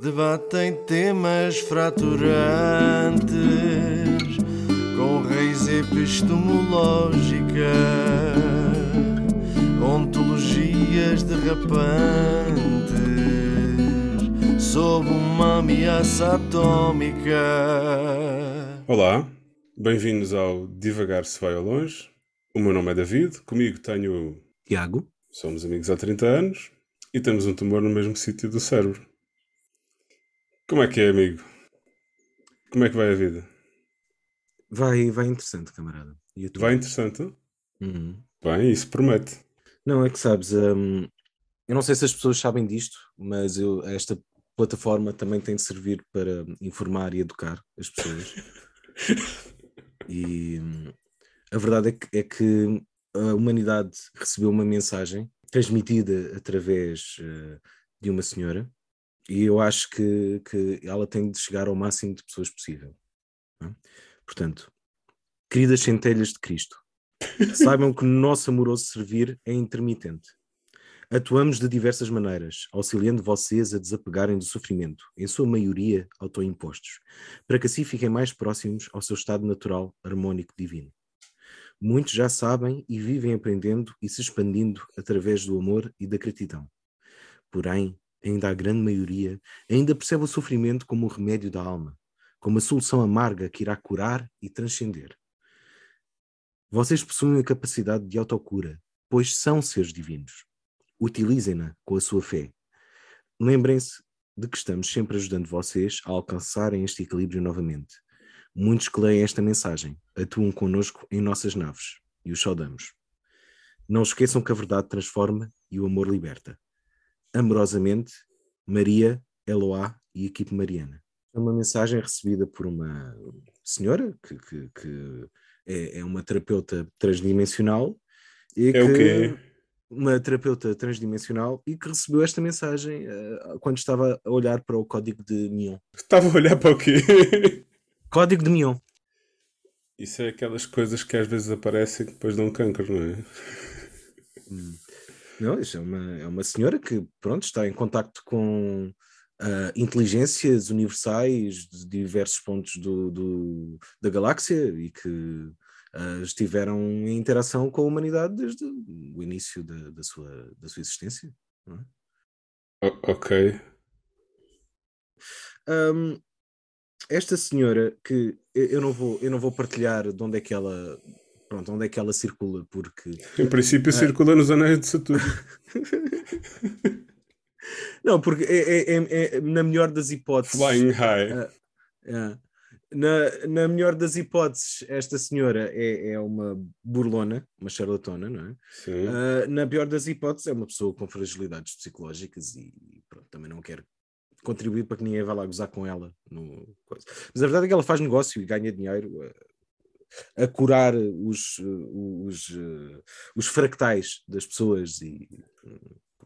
Debatem temas fraturantes com raiz epistemológica, ontologias derrapantes sob uma ameaça atómica. Olá, bem-vindos ao Divagar se vai ao longe. O meu nome é David, comigo tenho Tiago. Somos amigos há 30 anos e temos um tumor no mesmo sítio do cérebro. Como é que é, amigo? Como é que vai a vida? Vai, vai interessante, camarada. Vai interessante? Uhum. Bem, isso promete. Não, é que sabes, hum, eu não sei se as pessoas sabem disto, mas eu, esta plataforma também tem de servir para informar e educar as pessoas. e hum, a verdade é que, é que a humanidade recebeu uma mensagem transmitida através uh, de uma senhora e eu acho que, que ela tem de chegar ao máximo de pessoas possível. É? Portanto, queridas centelhas de Cristo, saibam que o nosso amoroso servir é intermitente. Atuamos de diversas maneiras, auxiliando vocês a desapegarem do sofrimento, em sua maioria autoimpostos, para que assim fiquem mais próximos ao seu estado natural, harmônico divino. Muitos já sabem e vivem aprendendo e se expandindo através do amor e da gratidão. Porém, ainda a grande maioria ainda percebe o sofrimento como o remédio da alma, como a solução amarga que irá curar e transcender. Vocês possuem a capacidade de autocura, pois são seres divinos. Utilizem-na com a sua fé. Lembrem-se de que estamos sempre ajudando vocês a alcançarem este equilíbrio novamente Muitos que leem esta mensagem atuam conosco em nossas naves e os saudamos. Não esqueçam que a verdade transforma e o amor liberta. Amorosamente, Maria, Eloá e equipe Mariana. É uma mensagem recebida por uma senhora que, que, que é, é, uma terapeuta transdimensional. E é que, o quê? Uma terapeuta transdimensional e que recebeu esta mensagem uh, quando estava a olhar para o código de Mion. Estava a olhar para o quê? Código de Mion. Isso é aquelas coisas que às vezes aparecem e depois dão câncer, não é? Hum. Não, isso é uma, é uma senhora que, pronto, está em contacto com uh, inteligências universais de diversos pontos do, do da galáxia e que uh, estiveram em interação com a humanidade desde o início da, da, sua, da sua existência. É? Ok. Um, esta senhora que eu não vou eu não vou partilhar de onde é que ela pronto onde é que ela circula? Porque em princípio uh, circula nos anéis de Saturno. Não porque é, é, é, na melhor das hipóteses flying high. uh, na, na melhor das hipóteses esta senhora é, é uma burlona uma charlatona não é? Uh, na pior das hipóteses é uma pessoa com fragilidades psicológicas e pronto, também não quer contribuir para que ninguém vá lá gozar com ela. No... Mas a verdade é que ela faz negócio e ganha dinheiro a, a curar os, os, os fractais das pessoas e.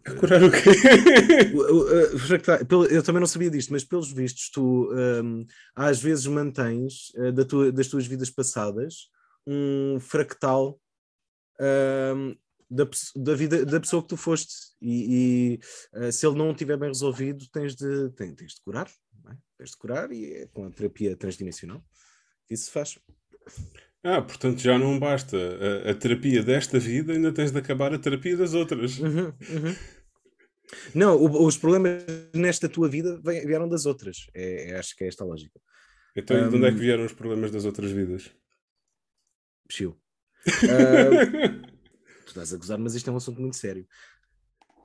A curar o quê? Eu também não sabia disto, mas pelos vistos, tu um, às vezes mantens uh, da tua, das tuas vidas passadas um fractal um, da, da, vida da pessoa que tu foste e, e uh, se ele não estiver bem resolvido tens de, tens, tens de curar é? tens de curar e é com a terapia transdimensional isso se faz ah, portanto já não basta a, a, terapia desta vida ainda tens de acabar a terapia das outras uhum, uhum. não, o, os problemas nesta tua vida vieram das outras é, é, acho que é esta a lógica então um, de onde é que vieram os problemas das outras vidas? Psiu. Uh, tu estás a gozar, mas isto é um assunto muito sério.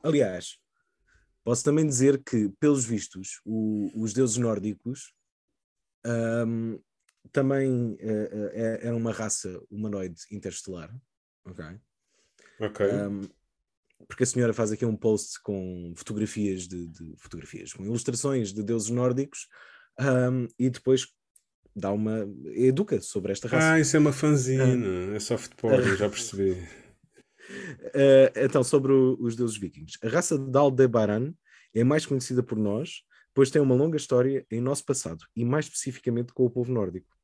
Aliás, posso também dizer que, pelos vistos, o, os deuses nórdicos um, também uh, é, é uma raça humanoide interestelar. Ok. Ok. Um, porque a senhora faz aqui um post com fotografias de, de fotografias, com ilustrações de deuses nórdicos um, e depois dá uma educa sobre esta raça. Ah, isso é uma fanzina, é soft porn, já percebi. Uh, então, sobre o, os deuses vikings. A raça de Aldebaran é mais conhecida por nós, pois tem uma longa história em nosso passado, e mais especificamente com o povo nórdico.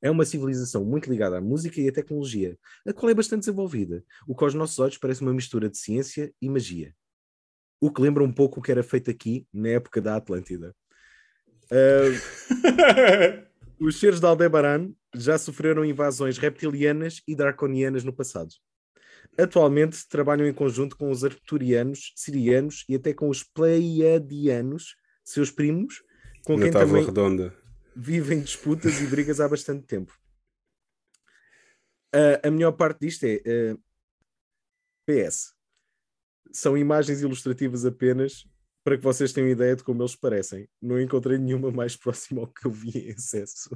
É uma civilização muito ligada à música e à tecnologia, a qual é bastante desenvolvida, o que aos nossos olhos parece uma mistura de ciência e magia. o que lembra um pouco o que era feito aqui na época da Atlântida. Uh, os seres de Aldebaran já sofreram invasões reptilianas e draconianas no passado. Atualmente trabalham em conjunto com os arturianos, sirianos e até com os pleiadianos, seus primos, com Na quem também redonda. Vivem disputas e brigas há bastante tempo. Ah, a melhor parte disto é ah, PS. São imagens ilustrativas apenas para que vocês tenham ideia de como eles parecem. Não encontrei nenhuma mais próxima ao que eu vi em excesso.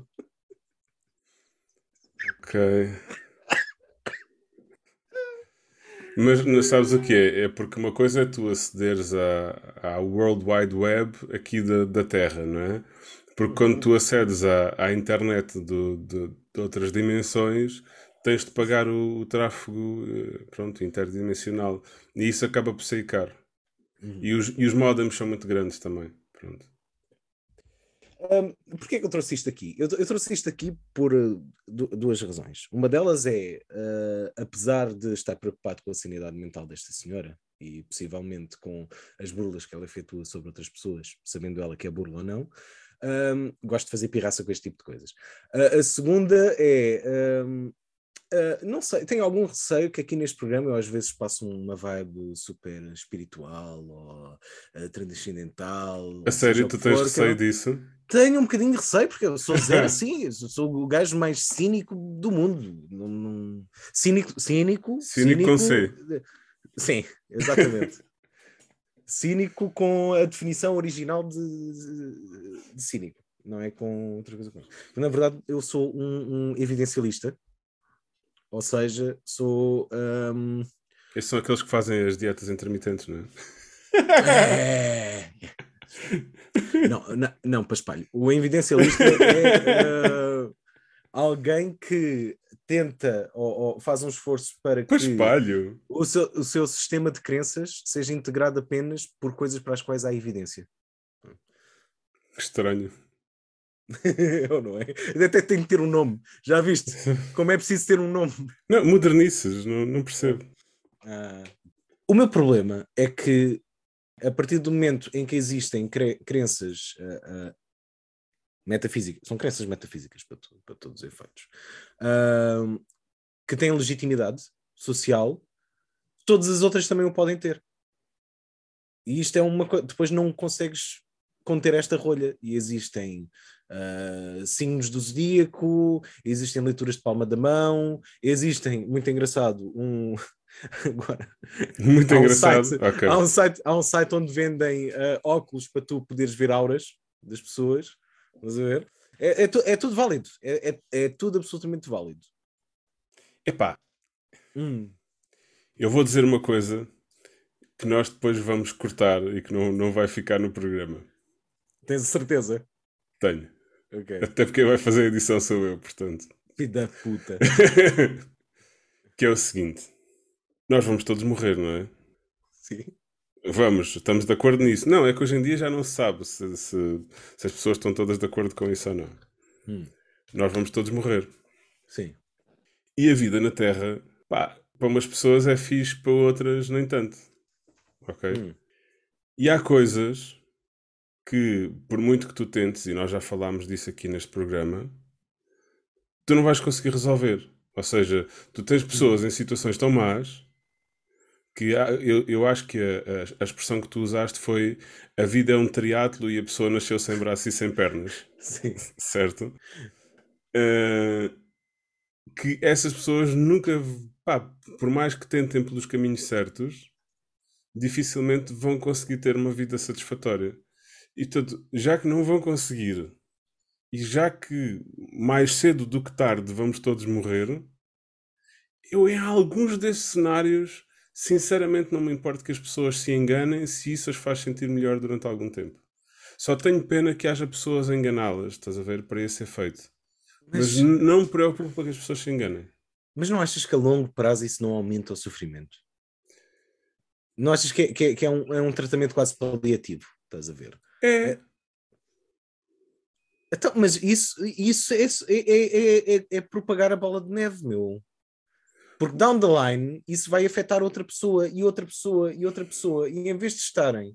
Ok. Mas não sabes o que é? É porque uma coisa é tu acederes à, à World Wide Web aqui da, da Terra, não é? Porque quando tu acedes à, à internet do, de, de outras dimensões, tens de pagar o, o tráfego eh, pronto, interdimensional. E isso acaba por sair caro. E os, e os modems são muito grandes também. Pronto. Um, Porquê que eu trouxe isto aqui? Eu, eu trouxe isto aqui por uh, du- duas razões. Uma delas é, uh, apesar de estar preocupado com a sanidade mental desta senhora e possivelmente com as burlas que ela efetua sobre outras pessoas, sabendo ela que é burla ou não, um, gosto de fazer pirraça com este tipo de coisas. Uh, a segunda é. um, Uh, não sei, tenho algum receio que aqui neste programa eu às vezes passo uma vibe super espiritual ou uh, transcendental. A sério, tu tens for, receio disso? tenho um bocadinho de receio, porque eu sou zero assim, sou o gajo mais cínico do mundo. Não, não- Cínico, cínico, Cínico com C. Sim, exatamente. cínico com a definição original de, de- de cínico, não é com outra coisa. Na verdade, eu sou um, um evidencialista, ou seja, sou. hum, Esses são aqueles que fazem as dietas intermitentes, não é? É. Não, não, não, Paspalho. O evidencialista é eh, alguém que tenta ou, ou faz um esforço para que o seu, o seu sistema de crenças seja integrado apenas por coisas para as quais há evidência. Estranho. Ou não é? Até tem que ter um nome. Já viste? Como é preciso ter um nome? Não, modernices, não, não percebo. Ah, o meu problema é que a partir do momento em que existem cre- crenças ah, metafísicas, são crenças metafísicas para, to- para todos os efeitos, ah, que têm legitimidade social, todas as outras também o podem ter. E isto é uma coisa, depois não consegues conter esta rolha. E existem ah, signos do zodíaco, existem leituras de palma da mão, existem, muito engraçado, um. Agora, Muito Há um engraçado. site- Ok. há, um site, há um site onde vendem ah, óculos para tu poderes ver auras das pessoas. Estás a ver? É, é, tu- é tudo válido. É, é, é tudo absolutamente válido. Epá, Hum. eu vou dizer uma coisa que nós depois vamos cortar e que não, não vai ficar no programa. Tens a certeza? Tenho. Ok. Até porque vai fazer a edição sou eu, portanto. Filho da puta. que é o seguinte: nós vamos todos morrer, não é? Sim. Vamos, estamos de acordo nisso. Não, é que hoje em dia já não se sabe se, se, se as pessoas estão todas de acordo com isso ou não. Hum. Nós vamos todos morrer. Sim. E a vida na Terra, pá, para umas pessoas é fixe, para outras nem tanto. Ok? Hum. E há coisas que, por muito que tu tentes, e nós já falámos disso aqui neste programa, tu não vais conseguir resolver. Ou seja, tu tens pessoas em situações tão más que há- eu, eu acho que a, a- expressão que tu usaste foi a vida é um triatlo e a pessoa nasceu sem braços e sem pernas Sim. certo? Eh, que essas pessoas nunca, pá, por mais que tentem pelos caminhos certos, dificilmente vão conseguir ter uma vida satisfatória. E portanto, já que não vão conseguir, e já que mais cedo do que tarde vamos todos morrer, eu em alguns desses cenários, sinceramente, não me importa que as pessoas se enganem se isso as faz sentir melhor durante algum tempo. Só tenho pena que haja pessoas a enganá-las, estás a ver, para esse efeito. Mas, Mas, não me preocupa que as pessoas se enganem. mas não achas que a longo prazo isso não aumenta o sofrimento? Não achas que é, que é- que é um, é um tratamento quase paliativo? Estás a ver? É, Então, mas isso, isso é, é, é, é, é propagar a bola de neve, meu. Porque down the line isso vai afetar outra pessoa e outra pessoa e outra pessoa. E em vez de estarem,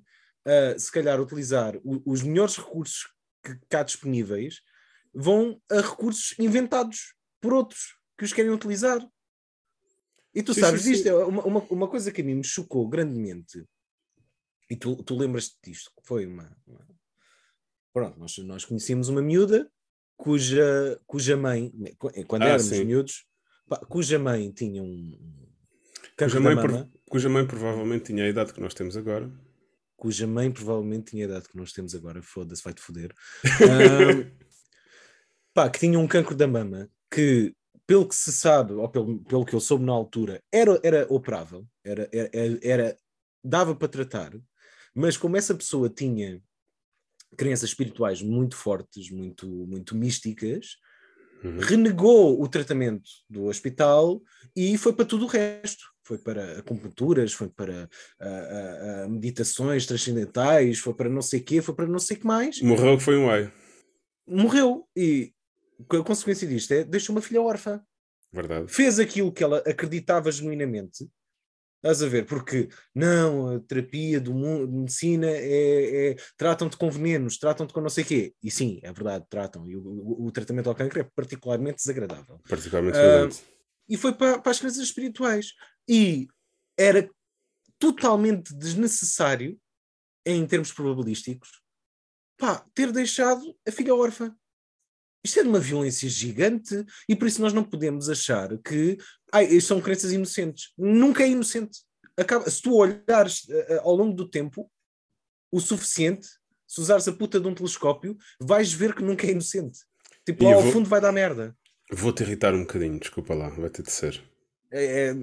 uh, se calhar, a utilizar o, os melhores recursos que cá disponíveis, vão a recursos inventados por outros que os querem utilizar. E tu sabes sim, disto, sim. é uma, uma, uma coisa que a mim me chocou grandemente, e tu, tu lembras-te disto, que foi uma. uma- Pronto, nós, nós conhecíamos uma miúda cuja, cuja mãe, quando Ah, éramos miúdos, cuja mãe tinha um Cuja mãe, por- cuja mãe provavelmente tinha a idade que nós temos agora. cuja mãe provavelmente tinha a idade que nós temos agora, foda-se, vai-te foder. Ahm, pá, que tinha um cancro da mama que, pelo que se sabe, ou pelo, pelo que eu soube na altura, era, era operável, era, era, era- dava para tratar, mas como essa pessoa tinha crenças espirituais muito fortes, muito, muito místicas, Uhum. renegou o tratamento do hospital e foi para tudo o resto. Foi para acupunturas, foi para ah, ah, ah, meditações transcendentais, foi para não sei quê, foi para não sei que mais. Morreu que foi um ai. Morreu. E a consequência disto é deixou uma filha órfã. Verdade. Fez aquilo que ela acreditava genuinamente. Estás a ver? Porque não, a terapia do mundo, medicina é, é- tratam-te com venenos, tratam-te com não sei quê. E sim, é verdade, tratam. E o, o- o tratamento ao cancro é particularmente desagradável. Particularmente violento. e foi para, para as crenças espirituais. E era totalmente desnecessário, em termos probabilísticos, pá, ter deixado a filha órfã. Isto é de uma violência gigante e por isso nós não podemos achar que ai, são crenças inocentes. Nunca é inocente. Acaba, se tu olhares eh, eh, ao longo do tempo o suficiente, se usares a puta de um telescópio, vais ver que nunca é inocente. Tipo, lá ao vou- fundo vai dar merda. Vou-te irritar um bocadinho, desculpa lá, vai ter de ser. É,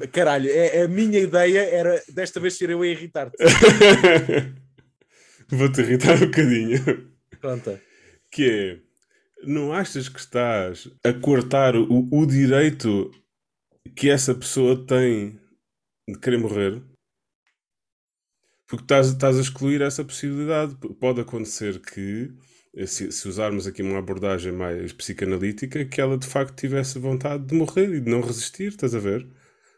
é, caralho, é, a minha ideia era desta vez ser eu a irritar-te. Vou-te irritar um bocadinho. Pronto. Que é, não achas que estás a cortar o, o direito que essa pessoa tem de querer morrer? Porque estás, estás a excluir essa possibilidade. Pode acontecer que, eh, se, se usarmos aqui uma abordagem mais psicanalítica, que ela de facto tivesse vontade de morrer e de não resistir, estás a ver?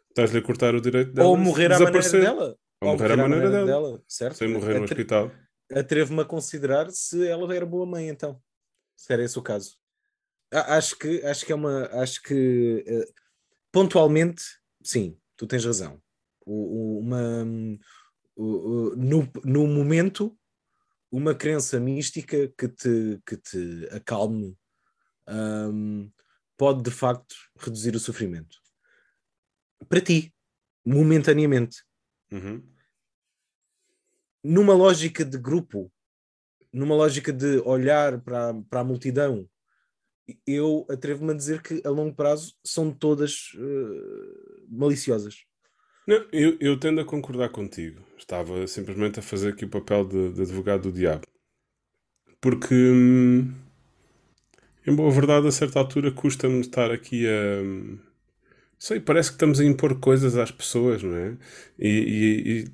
Estás-lhe a cortar o direito dela Ou morrer à maneira dela. Ou morrer à maneira dela. certo? Sem morrer no hospital. Atrevo-me a considerar se ela era boa mãe, então. Se era esse o caso. Acho que, acho que é uma. Acho que eh, pontualmente, sim, tu tens razão. O- o- uma, o- no, no momento, uma crença mística que te, que te acalme hum, pode de facto reduzir o sofrimento. Para ti, momentaneamente. Uhum. numa lógica de grupo, numa lógica de olhar para, para a multidão, eu atrevo-me a dizer que a longo prazo são todas eh, maliciosas. Não, eu, eu tendo a concordar contigo. Estava simplesmente a fazer aqui o papel de, de advogado do diabo. Porque, hum, em boa verdade, a certa altura custa-me estar aqui a. hum, Sei, parece que estamos a impor coisas às pessoas, não é? E, e-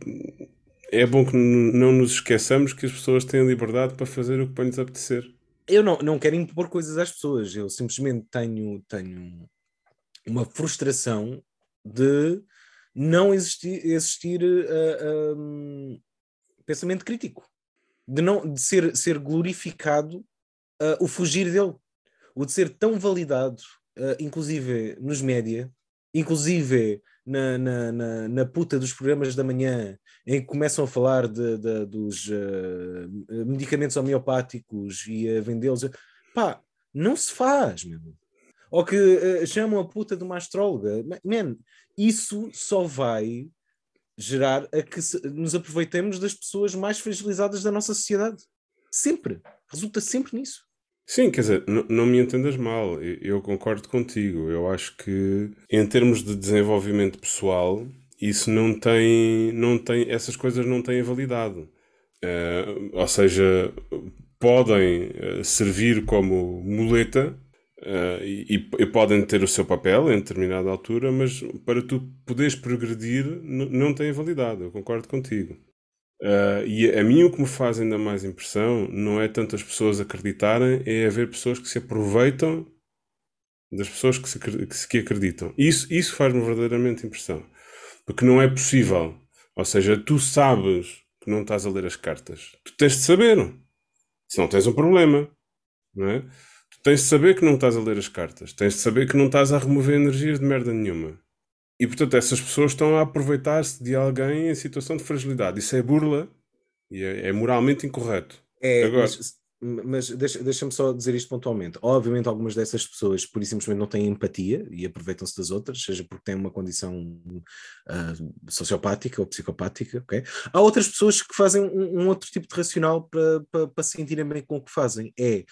e é bom que não nos esqueçamos que as pessoas têm liberdade para fazer o que bem lhes apetecer. Eu não, não quero impor coisas às pessoas, eu simplesmente tenho, tenho uma frustração de não existir, existir eh, eh, hum, pensamento crítico, de, não, de ser, ser glorificado eh, o fugir dele, o de ser tão validado, eh, inclusive nos média, inclusive na, na, na, na puta dos programas da manhã, em que começam a falar de, de- dos eh, medicamentos homeopáticos e a vendê-los. Pá, não se faz, meu. Ou que eh, chamam a puta de uma astróloga. Ma- Man, isso só vai gerar a que se- nos aproveitemos das pessoas mais fragilizadas da nossa sociedade. Sempre. Resulta sempre nisso. Sim, quer dizer, não me entendas mal, eu, concordo contigo. Eu acho que, em termos de desenvolvimento pessoal, isso não tem, não tem, essas coisas não têm validade. Eh, ou seja, podem eh, servir como muleta eh, e, e podem ter o seu papel em determinada altura, mas para tu poderes progredir não tem validade. Eu concordo contigo. Uh, e a mim o que me faz ainda mais impressão não é tanto as pessoas acreditarem, é haver pessoas que se aproveitam das pessoas que, se, que, que acreditam. Isso, isso faz-me verdadeiramente impressão. Porque não é possível. Ou seja, tu sabes que não estás a ler as cartas. Tu tens de saber. Se não tens um problema. Não é? Tu tens de saber que não estás a ler as cartas. Tens de saber que não estás a remover energias de merda nenhuma. E portanto, essas pessoas estão a aproveitar-se de alguém em situação de fragilidade. Isso é burla e é, é moralmente incorreto. É, Agora, mas, mas deixa-me deixa só dizer isto pontualmente. Obviamente, algumas dessas pessoas, por isso simplesmente, não têm empatia e aproveitam-se das outras, seja porque têm uma condição uh, sociopática ou psicopática. Okay? Há outras pessoas que fazem um, um outro tipo de racional para, para, para se sentirem bem com o que fazem. É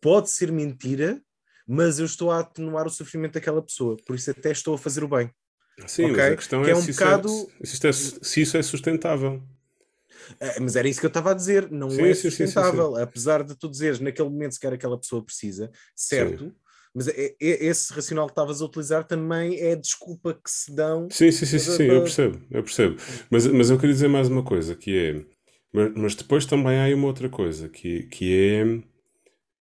pode ser mentira, mas eu estou a atenuar o sofrimento daquela pessoa, por isso até estou a fazer o bem. Sim, okay? mas a questão que é, é um se, bocado... isso é, se, se isso é sustentável. É, mas era isso que eu estava a dizer, não sim, é sustentável, sim, sim, apesar de tu dizeres naquele momento sequer aquela pessoa precisa, certo? Mas é, é, esse racional que estavas a utilizar também é a desculpa que se dão. Sim, sim, sim, sim, eu percebo, eu percebo. Mas, mas eu queria dizer mais uma coisa, que é. Mas, mas depois também há uma outra coisa, que, que é.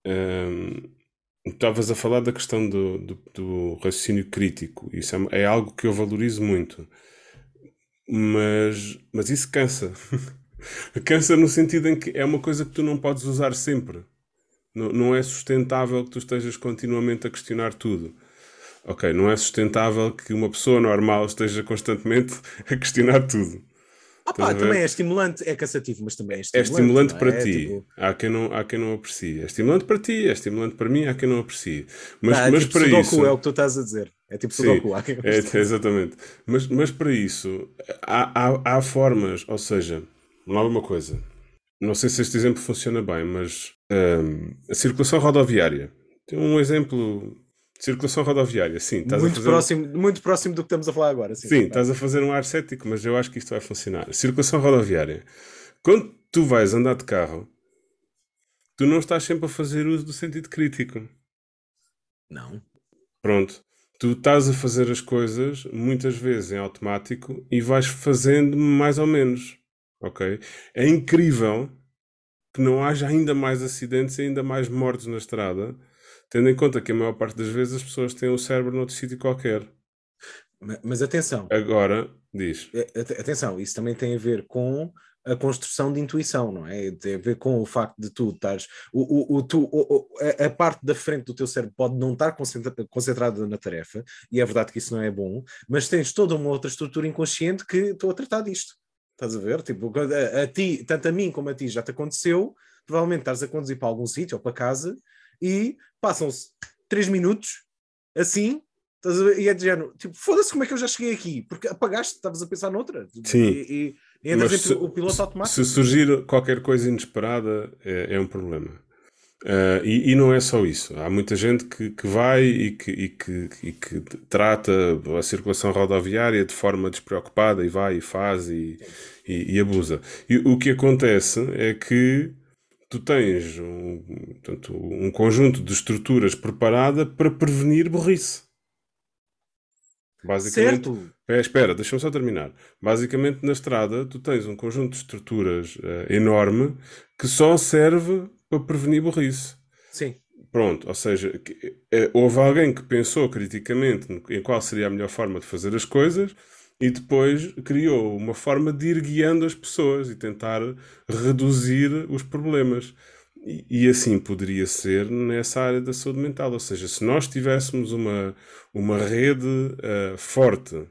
Um, Estavas a falar da questão do, do, do raciocínio crítico. Isso é, é, algo que eu valorizo muito. Mas, mas isso cansa. cansa no sentido em que é uma coisa que tu não podes usar sempre. Não, não é sustentável que tu estejas continuamente a questionar tudo. Ok, não é sustentável que uma pessoa normal esteja constantemente a questionar tudo. Ah pá, também é estimulante, é cansativo, mas também é estimulante. É estimulante para é? ti. Tipo... Há, quem não, há quem não aprecie. É estimulante para ti, é estimulante para mim, há quem não aprecie. Mas, ah, mas tipo para Sudoku isso. é o que tu estás a dizer. É tipo Sudoku, há quem é, Exatamente. Mas, mas para isso, há, há, há formas, ou seja, não há uma coisa. Não sei se este exemplo funciona bem, mas um, a circulação rodoviária. Tem um exemplo Circulação rodoviária, sim. Estás muito, a fazer... próximo, muito próximo do que estamos a falar agora. Sim, sim estás a fazer um ar cético, mas eu acho que isto vai funcionar. Circulação rodoviária. Quando tu vais andar de carro, tu não estás sempre a fazer uso do sentido crítico. Não. Pronto. Tu estás a fazer as coisas muitas vezes em automático e vais fazendo mais ou menos. Ok? É incrível que não haja ainda mais acidentes e ainda mais mortes na estrada tendo em conta que a maior parte das vezes as pessoas têm o cérebro noutro sítio qualquer. Mas, atenção. Agora, diz. É, atenção, isso também tem a ver com a construção de intuição, não é? Tem a ver com o facto de tu estares. O, o, o, tu, o, a, a, parte da frente do teu cérebro pode não estar concentra, concentrada na tarefa, e é verdade que isso não é bom, mas tens toda uma outra estrutura inconsciente que estou a tratar disto. Estás a ver? Tipo, a, a ti, tanto a mim como a ti já te aconteceu, provavelmente estás a conduzir para algum sítio ou para casa e passam-se 3 minutos assim, e é de género, tipo, foda-se como é que eu já cheguei aqui, porque apagaste, estavas a pensar noutra. Sim. E, e, e se, o piloto automático. Se surgir qualquer coisa inesperada, é, é um problema. Uh, e, e, não é só isso. Há muita gente que, que vai e que, e que, e que trata a circulação rodoviária de forma despreocupada e vai e faz e, e, abusa. E o que acontece é que tu tens um, portanto, um conjunto de estruturas preparada para prevenir burrice. Basicamente, certo. É, espera, deixa-me só terminar. Basicamente, na estrada, tu tens um conjunto de estruturas uh, enorme que só serve para prevenir burrice. Sim. Pronto, ou seja, que, uh, houve alguém que pensou criticamente em qual seria a melhor forma de fazer as coisas e depois criou uma forma de ir guiando as pessoas e tentar reduzir os problemas. E, e, assim poderia ser nessa área da saúde mental. Ou seja, se nós tivéssemos uma, uma rede uh, forte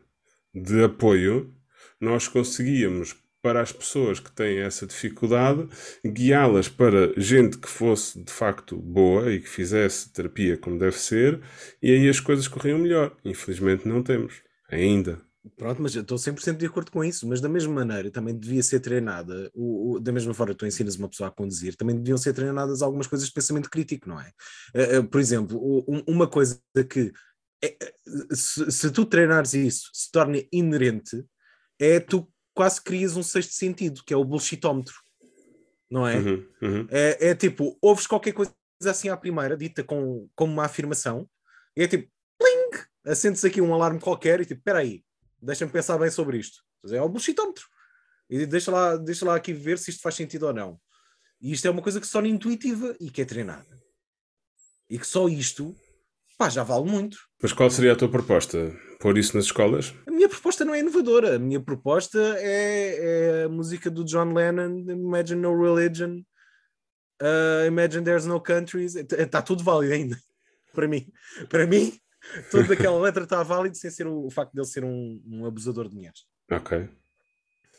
de apoio, nós conseguíamos, para as pessoas que têm essa dificuldade, guiá-las para gente que fosse de facto boa e que fizesse terapia como deve ser, e aí as coisas corriam melhor. Infelizmente não temos, ainda. Pronto, mas eu estou 100% de acordo com isso, mas da mesma maneira também devia ser treinada, o, o, da mesma forma que tu ensinas uma pessoa a conduzir, também deviam ser treinadas algumas coisas de pensamento crítico, não é? Uh, uh, por exemplo, um, uma coisa que, é, se, se, tu treinares isso, se torna inerente, é tu quase crias um sexto sentido, que é o bullshitómetro, não é? Uhum, uhum. É, é, tipo, ouves qualquer coisa assim à primeira, dita com, como uma afirmação, e é tipo, pling, acende-se aqui um alarme qualquer e tipo, espera aí, deixa-me pensar bem sobre isto. É o bullshitómetro. E deixa lá, deixa lá aqui ver se isto faz sentido ou não. E isto é uma coisa que se torna intuitiva e que é treinada. E que só isto Pá, já vale muito. Mas qual seria a tua proposta? Pôr isso nas escolas? A minha proposta não é inovadora. A minha proposta é, é a música do John Lennon, Imagine No Religion, uh, Imagine There's No Countries. Está tudo válido ainda. Para mim. Para mim, toda aquela letra está válida sem ser o, o facto de ele ser um, um abusador de mulheres. Ok.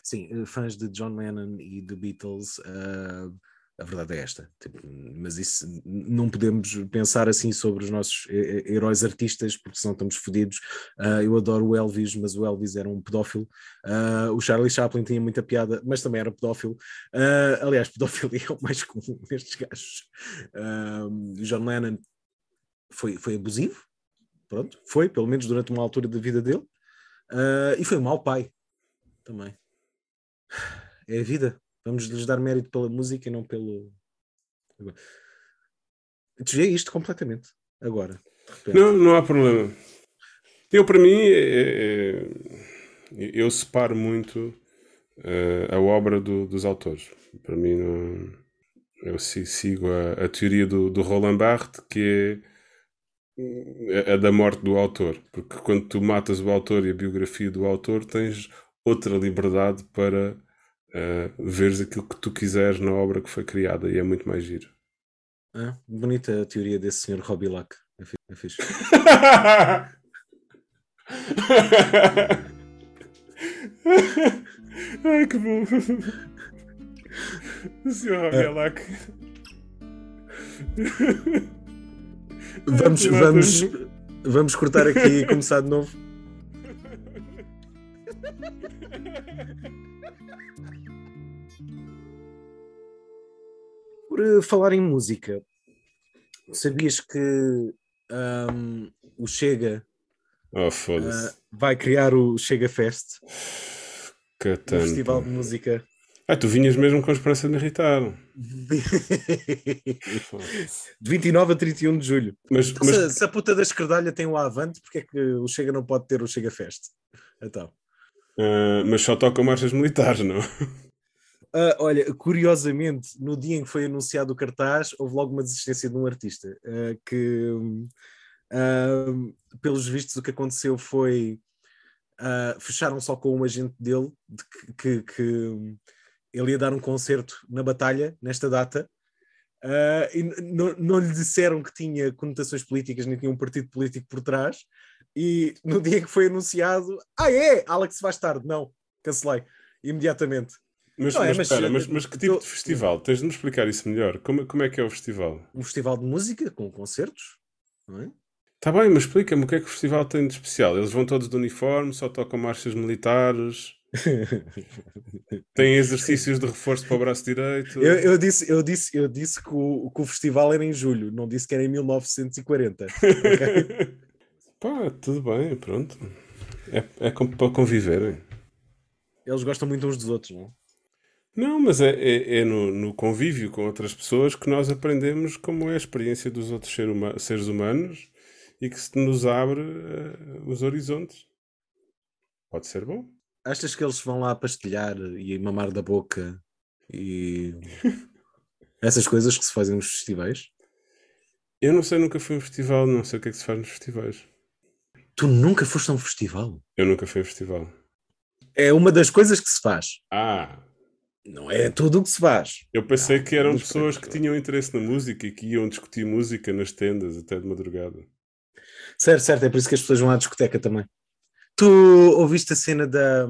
Sim, eh, fãs de John Lennon e de Beatles, uh, a verdade é esta. Tipo, mas isso não podemos pensar assim sobre os nossos heróis artistas, porque senão estamos fodidos. Uh, eu adoro o Elvis, mas o Elvis era um pedófilo. Uh, o Charlie Chaplin tinha muita piada, mas também era pedófilo. Aliás, pedofilia é o mais comum nestes gajos. John Lennon foi, foi abusivo, pronto, foi, pelo menos durante uma altura da vida dele, e foi um mau pai também. É a vida. Vamos lhes dar mérito pela música e não pelo. Desviei isto completamente. Agora. Não, não há problema. Eu, para mim, é, é, eu separo muito uh, a obra do, dos autores. Para mim, não, eu sigo a, a teoria do, do, Roland Barthes, que é a da morte do autor. Porque quando tu matas o autor e a biografia do autor, tens outra liberdade para uh, veres aquilo que tu quiseres na obra que foi criada e é muito mais giro. Ah, bonita a teoria desse senhor Robbie Luck. É fixe. Ai que bom. O senhor Robbie é. Luck. Vamos, vamos, vamos cortar aqui e começar de novo. Por eh, falar em música, sabias que um, o Chega oh, uh, vai criar o Chega Fest? Que um festival de música. Ah, tu vinhas mesmo com a esperança de me irritar. de 29 a 31 de julho. Mas, então, mas... Se, se, a puta da esquerdalha tem o Avante, porque é que o Chega não pode ter o Chega Fest? Então. Uh, mas só tocam marchas militares, não? Uh, olha, curiosamente, no dia em que foi anunciado o cartaz, houve logo uma desistência de um artista uh, que, uh, pelos vistos, o que aconteceu foi fecharam só com um agente dele de que, que, que, ele ia dar um concerto na batalha nesta data. e não, lhe disseram que tinha conotações políticas nem tinha um partido político por trás, e no dia que foi anunciado, ah é, Alex vais tarde, não, cancelei imediatamente. Mas, não, é, mas, mas, espera, mas, mas, que tipo de festival? Tens de me explicar isso melhor. Como, como é que é o festival? Um festival de música com concertos, não é? Está bem, mas explica-me o que é que o festival tem de especial. Eles vão todos de uniforme, só tocam marchas militares. Tem exercícios de reforço para o braço direito. Eu, eu, disse, eu, disse, eu disse que o, que o festival era em julho, não disse que era em 1940. Okay? Pá, tudo bem, pronto. É, é para conviverem. Eles gostam muito uns dos outros, não? Não, mas é, é, é no, no, convívio com outras pessoas que nós aprendemos como é a experiência dos outros ser huma seres humanos e que se nos abre uh, os horizontes. Pode ser bom. Achas que eles vão lá pastelhar e mamar da boca e essas coisas que se fazem nos festivais? Eu não sei, nunca fui a um festival, não sei o que é que se faz nos festivais. Tu nunca foste a um festival? Eu nunca fui a um festival. É uma das coisas que se faz. Ah. Não é tudo o que se faz. Eu pensei não, que eram pessoas que tinham interesse na música e que iam discutir música nas tendas até de madrugada. Certo, certo, é por isso que as pessoas vão à discoteca também. Tu ouviste a cena da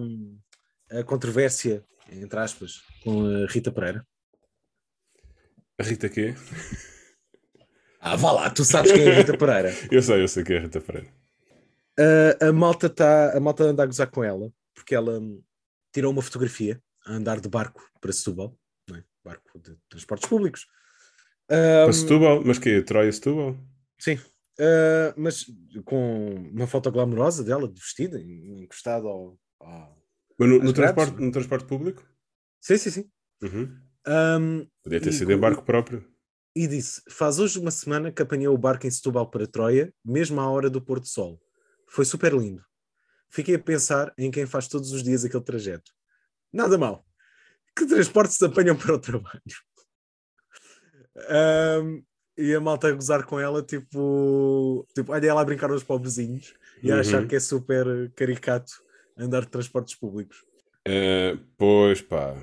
a controvérsia, entre aspas, com a Rita Pereira? A Rita quê? Ah, vá lá, tu sabes quem é a Rita Pereira. eu sei, eu sei quem é a Rita Pereira uh, a malta tá, a malta anda a gozar com ela, porque ela tirou uma fotografia a andar de barco para Setúbal, é? barco de transportes públicos. Um, para Setúbal? Mas que Troia Setúbal? Sim, uh, mas com uma foto glamourosa dela, de vestida, encostada ao. ao mas no, no transporte, no transporte público? Sim, sim, sim. Uhum. Um, Podia ter sido em barco próprio. E disse: Faz hoje uma semana que apanhou o barco em Setúbal para Troia, mesmo à hora do pôr do sol. Foi super lindo. Fiquei a pensar em quem faz todos os dias aquele trajeto. Nada mal. Que transportes apanham para o trabalho? Um, e a malta a gozar com ela, tipo, tipo olha ela a brincar aos pobrezinhos e a Uhum. achar que é super caricato andar de transportes públicos. Eh, pois pá,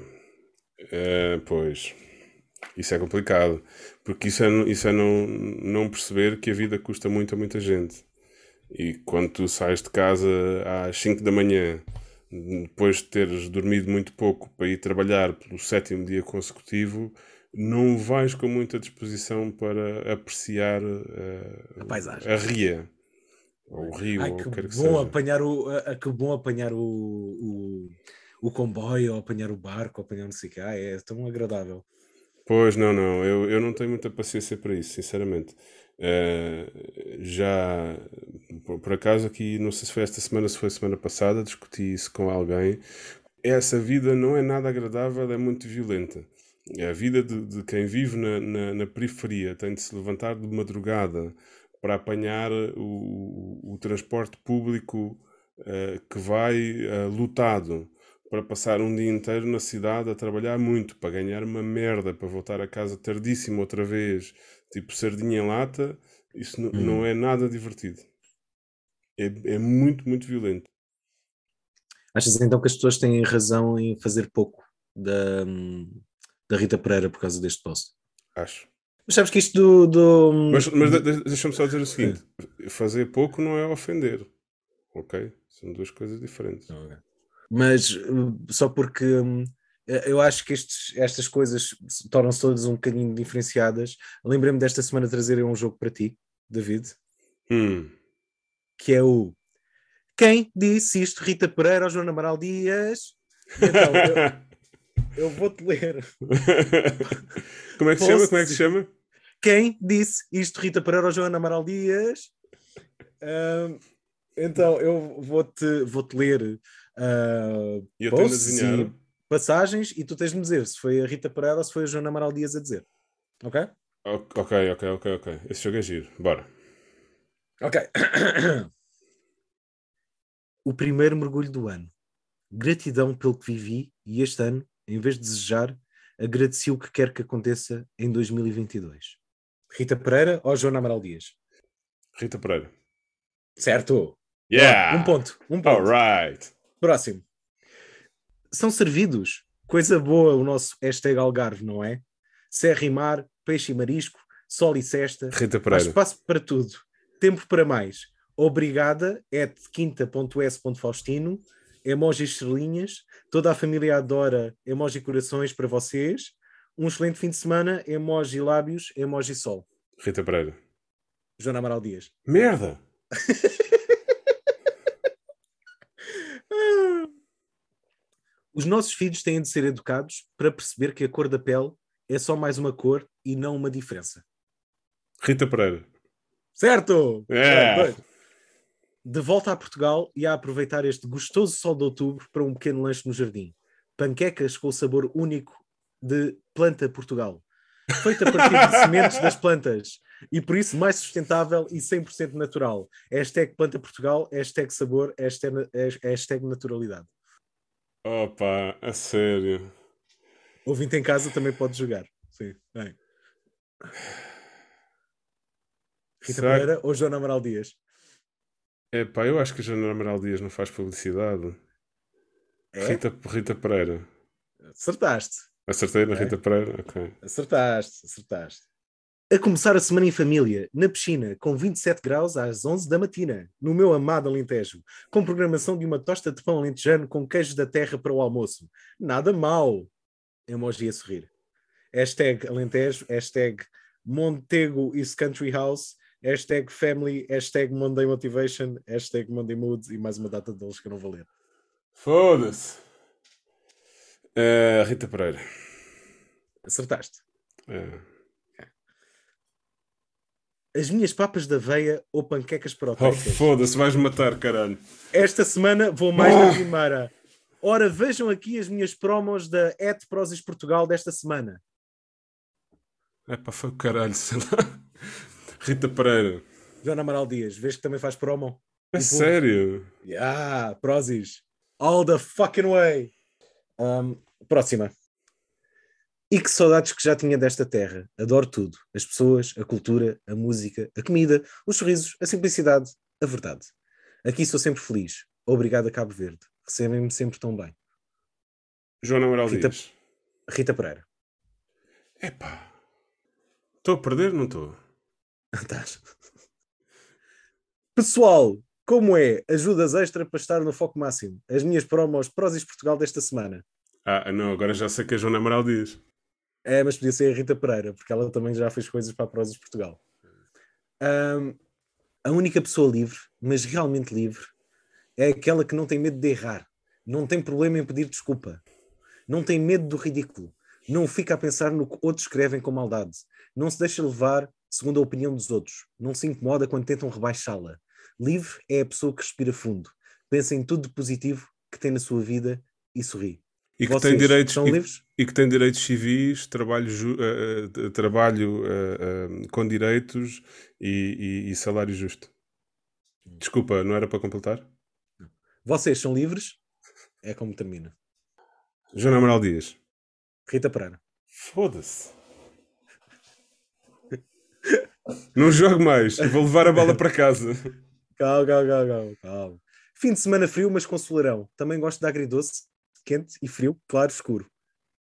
Eh, pois isso é complicado porque isso é, isso é não, não perceber que a vida custa muito a muita gente. E quando tu sais de casa às 5 da manhã, depois de teres dormido muito pouco para ir trabalhar pelo sétimo dia consecutivo, não vais com muita disposição para apreciar eh, A paisagem. a ria. Ou o rio, Ai, ou que que quer que bom seja. apanhar o, a, a- que bom apanhar o, o, o comboio, ou apanhar o barco, ou apanhar não sei o que. Ah, é tão agradável. Pois, não, não, eu, eu não tenho muita paciência para isso, sinceramente. Eh, já, por, por acaso, aqui, não sei se foi esta semana, se foi semana passada, discuti isso com alguém. Essa vida não é nada agradável, é muito violenta. A vida de, de quem vive na, na, na periferia tem de se levantar de madrugada para apanhar o, o transporte público eh, que vai eh, lotado para passar um dia inteiro na cidade a trabalhar muito, para ganhar uma merda, para voltar a casa tardíssimo outra vez, tipo sardinha em lata, isso n- Hum. não é nada divertido. É, é muito, muito violento. Achas então que as pessoas têm razão em fazer pouco da, da Rita Pereira por causa deste post? Acho. Mas sabes que isto do. do Mas, mas de- de- deixa-me só dizer o seguinte: fazer pouco não é ofender, ok? São duas coisas diferentes. Mas uh, só porque hum, eu acho que estes, estas coisas se- tornam-se todas um bocadinho diferenciadas. Lembrei-me desta semana trazer um jogo para ti, David, Hum. que é o Quem disse isto? Rita Pereira ou Joana Amaral Dias? Então, eu, eu vou-te ler. Como é que se chama? Como é que se chama? Quem disse isto? Rita Pereira ou Joana Amaral Dias? Então, eu vou-te vou -te ler eu de posts e passagens e tu tens de me dizer se foi a Rita Pereira ou se foi a Joana Amaral Dias a dizer. Ok? Ok, ok, ok, ok. Esse jogo é giro. Bora. Ok. o primeiro mergulho do ano. Gratidão pelo que vivi e este ano, em vez de desejar, agradeci o que quer que aconteça em 2022. Rita Pereira ou Joana Amaral Dias? Rita Pereira. Certo. Yeah! Um ponto. Um ponto. Alright. Próximo. São servidos. Coisa boa o nosso hashtag Algarve, não é? Serra e mar, peixe e marisco, sol e cesta. Rita Há Pereira. espaço para tudo. Tempo para mais. Obrigada, é de quinta.s.faustino. Emoji estrelinhas. Toda a família adora emoji corações para vocês. Um excelente fim de semana. Emoji lábios, emoji sol. Rita Pereira. Joana Amaral Dias. Merda! Os nossos filhos têm de ser educados para perceber que a cor da pele é só mais uma cor e não uma diferença. Rita Pereira. Certo! É. Dois. De volta a Portugal e a aproveitar este gostoso sol de outubro para um pequeno lanche no jardim. Panquecas com o sabor único de Planta Portugal. Feita a partir de sementes das plantas e por isso mais sustentável e 100% natural. Hashtag Planta Portugal, hashtag sabor, hashtag, hashtag naturalidade. Opa, a sério. Ouvinte em casa também pode jogar. Sim. Bem. Rita Será Pereira ou Joana Amaral Dias? Epá, eu acho que a Joana Amaral Dias não faz publicidade. É? Rita, Rita Pereira. Acertaste. Acertei na É. Rita Pereira? Ok. Acertaste, acertaste. A começar a semana em família, na piscina, com 27 graus às 11 da matina, no meu amado Alentejo, com programação de uma tosta de pão alentejano com queijo da terra para o almoço. Nada mal. Emoji a sorrir. Hashtag Alentejo, hashtag Montego is Country House, hashtag Family, hashtag Monday Motivation, hashtag Monday Moods e mais uma data deles que eu não vou ler. Foda-se. Eh, Rita Pereira. Acertaste. Eh, As minhas papas da aveia ou panquecas Oh, proteicas? foda-se, vais-me matar, caralho. Esta semana vou mais na Ah. primeira. Ora, vejam aqui as minhas promos da Et Prozis Portugal desta semana. Epá, foi o caralho, sei lá. Rita Pereira. Joana Amaral Dias, vês que também faz promo? A Tipo- sério? Yeah, Prozis. All the fucking way. Um, próxima. E que saudades que já tinha desta terra. Adoro tudo. As pessoas, a cultura, a música, a comida, os sorrisos, a simplicidade, a verdade. Aqui sou sempre feliz. Obrigado a Cabo Verde. Recebem-me sempre tão bem. Joana Amaral Rita- Dias. Rita Pereira. Epá. Estou a perder, não estou? Estás. Pessoal, como é? Ajudas extra para estar no foco máximo. As minhas promos Prozis Portugal desta semana. Ah, não, agora já sei que a Joana Amaral diz. É, mas podia ser a Rita Pereira, porque ela também já fez coisas para a Prozis Portugal. Ahm, a única pessoa livre, mas realmente livre, é aquela que não tem medo de errar, não tem problema em pedir desculpa, não tem medo do ridículo, não fica a pensar no que outros escrevem com maldade, não se deixa levar segundo a opinião dos outros, não se incomoda quando tentam rebaixá-la. Livre é a pessoa que respira fundo, pensa em tudo de positivo que tem na sua vida e sorri. E que Vocês tem direitos. e-? E que tem direitos civis, trabalho, eh, trabalho eh, eh, com direitos e, e- e salário justo. Desculpa, não era para completar? Vocês são livres? É como termina. Joana Amaral Dias. Rita Pereira. Foda-se. Não jogo mais. Vou levar a bola para casa. Calma, calma, calma, calma. Fim de semana frio, mas com solarão. Também gosto de agridoce, quente e frio, claro, escuro.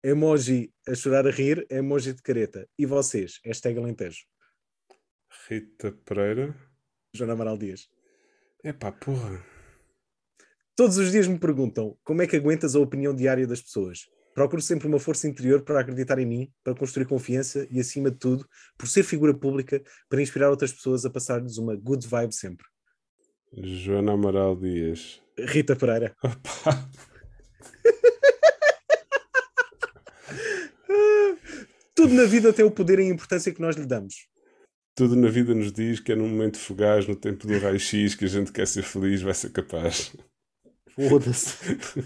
Emoji a chorar a rir, emoji de careta. E vocês? Hashtag Alentejo. Rita Pereira. Joana Amaral Dias. Epá, porra. Todos os dias me perguntam como é que aguentas a opinião diária das pessoas. Procuro sempre uma força interior para acreditar em mim, para construir confiança e, acima de tudo, por ser figura pública, para inspirar outras pessoas a passar-lhes uma good vibe sempre. Joana Amaral Dias. Rita Pereira. Opa. Tudo na vida tem o poder e a importância que nós lhe damos. Tudo na vida nos diz que é num momento fugaz, no tempo do raio-x, que a gente quer ser feliz, vai ser capaz. Foda-se.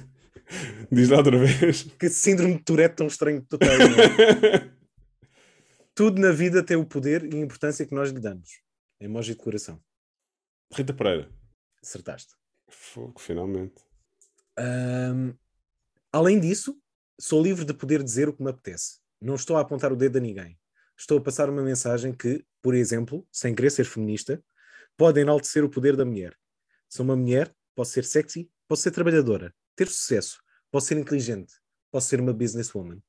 Diz lá outra vez. Que síndrome de Tourette tão estranho que tu tens. é? Tudo na vida tem o poder e a importância que nós lhe damos. Emoji de coração. Rita Pereira. Acertaste. Fogo, finalmente. Ahm, além disso, sou livre de poder dizer o que me apetece. Não estou a apontar o dedo a ninguém. Estou a passar uma mensagem que, por exemplo, sem querer ser feminista, pode enaltecer o poder da mulher. Sou uma mulher, posso ser sexy, posso ser trabalhadora, ter sucesso, posso ser inteligente, posso ser uma businesswoman.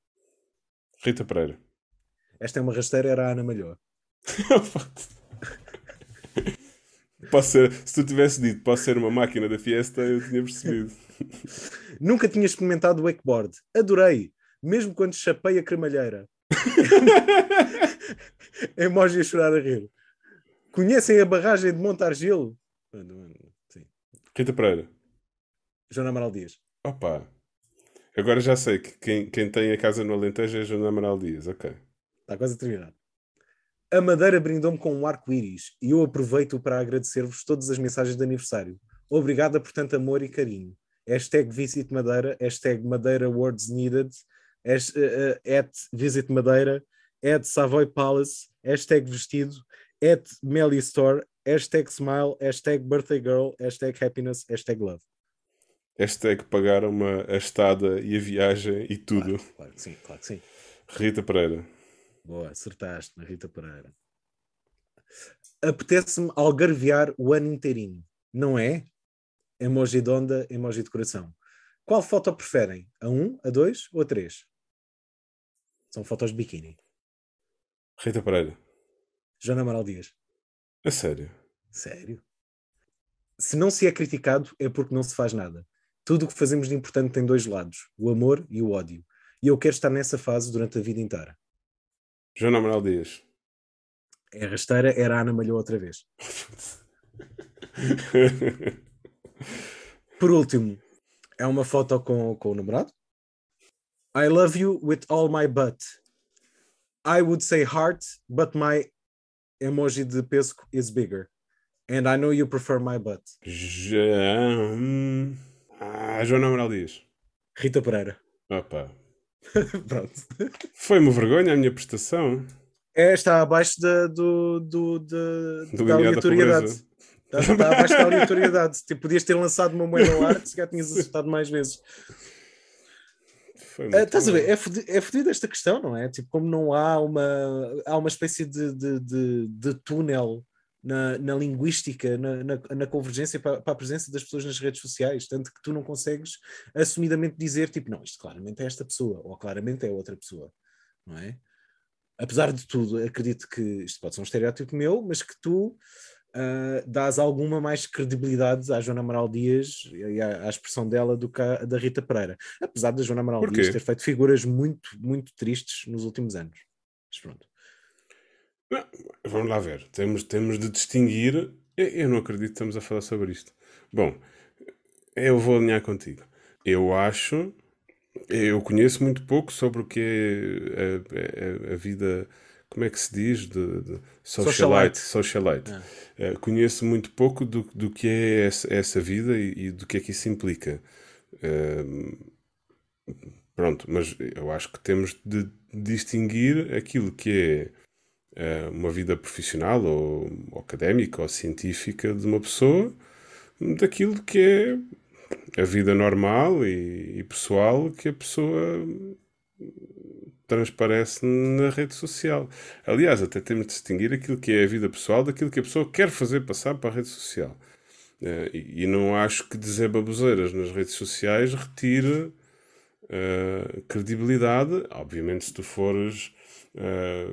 Rita Pereira. Esta é uma rasteira, era a Ana Malhoa. Posso ser, se tu tivesse dito posso ser uma máquina da Fiesta, eu tinha percebido. Nunca tinha experimentado wakeboard. Adorei. Mesmo quando chapei a cremalheira. Emoji a chorar a rir. Conhecem a barragem de Montargilo? Sim. Rita Pereira. Joana Amaral Dias. Opa. Agora já sei que quem, quem tem a casa no Alentejo é Joana Amaral Dias. Ok. Está quase a terminar. A Madeira brindou-me com um arco-íris e eu aproveito para agradecer-vos todas as mensagens de aniversário. Obrigada por tanto amor e carinho. Hashtag Visit Madeira, hashtag Madeira Words Needed, eh, eh, at Visit Madeira, at Savoy Palace, hashtag Vestido, at Melly Store, hashtag Smile, hashtag Birthday Girl, hashtag Happiness, hashtag Love. Hashtag pagaram-me a estada e a viagem e tudo. Claro, claro que sim, claro que sim. Rita Pereira. Boa, acertaste na Rita Pereira. Apetece-me algarvear o ano inteirinho, não é? Emoji de onda, emoji de coração. Qual foto preferem? A 1, a 2 ou a 3? São fotos de biquíni. Rita Pereira. Joana Amaral Dias. A sério. Sério? Se não se é criticado, é porque não se faz nada. Tudo o que fazemos de importante tem dois lados, o amor e o ódio. E eu quero estar nessa fase durante a vida inteira. Joana Amaral Dias. É a rasteira, era a Ana Malhou outra vez. Por último, é uma foto com, com o namorado. I love you with all my butt. I would say heart, but my emoji de pesco is bigger. And I know you prefer my butt. Já... Ah, Joana Amaral Dias. Rita Pereira. Opa. Pronto. Foi uma vergonha a minha prestação. É, está abaixo da, do, do, da- Do da aleatoriedade. Está, está abaixo da aleatoriedade. Tipo, podias ter lançado uma moeda ao ar, se calhar tinhas acertado mais vezes. Muito estás a ver? É é fodida esta questão, não é? Tipo, como não há uma, há uma espécie de, de, de, de túnel na, na linguística, na, na, na convergência para, para a presença das pessoas nas redes sociais, tanto que tu não consegues assumidamente dizer, tipo, não, isto claramente é esta pessoa, ou claramente é outra pessoa, não é? Apesar de tudo, acredito que isto pode ser um estereótipo meu, mas que tu ah, dás alguma mais credibilidade à Joana Amaral Dias e à, à expressão dela do que à da Rita Pereira. Apesar da Joana Amaral? Dias ter feito figuras muito, muito tristes nos últimos anos. Mas pronto. Não, vamos lá ver. Temos, temos de distinguir. Eu, eu não acredito que estamos a falar sobre isto. Bom, eu vou alinhar contigo. Eu acho. Eu conheço muito pouco sobre o que é a, a- a vida. Como é que se diz? De, de socialite. Socialite. Ah. Eh, conheço muito pouco do, do que é essa, essa vida e, e do que é que isso implica. Ehm, pronto, mas eu acho que temos de distinguir aquilo que é uma vida profissional ou, ou académica ou científica de uma pessoa daquilo que é a vida normal e, e pessoal que a pessoa transparece na rede social. Aliás, até temos de distinguir aquilo que é a vida pessoal daquilo que a pessoa quer fazer passar para a rede social. Eh, e, e não acho que dizer baboseiras nas redes sociais retire eh, credibilidade. Obviamente, se tu fores eh,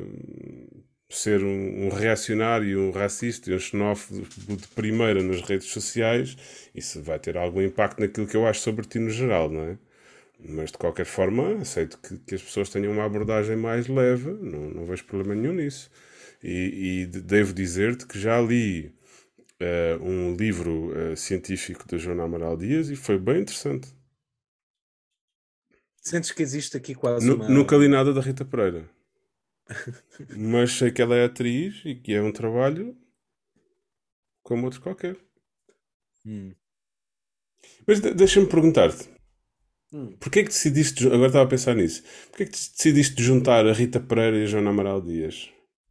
ser um, um reacionário, um racista e um xenófobo de primeira nas redes sociais, isso vai ter algum impacto naquilo que eu acho sobre ti no geral, não é? Mas de qualquer forma, aceito que, que as pessoas tenham uma abordagem mais leve, não, não vejo problema nenhum nisso. E, e de- devo dizer-te que já li eh, um livro eh, científico da Joana Amaral Dias e foi bem interessante. Sentes que existe aqui quase Nu- uma. Nunca li nada da Rita Pereira. Mas sei que ela é atriz e que é um trabalho como outro qualquer. Hum. Mas de- deixa-me perguntar-te. Hum. Porquê é que decidiste, agora estava a pensar nisso, porquê é que decidiste juntar a Rita Pereira e a Joana Amaral Dias?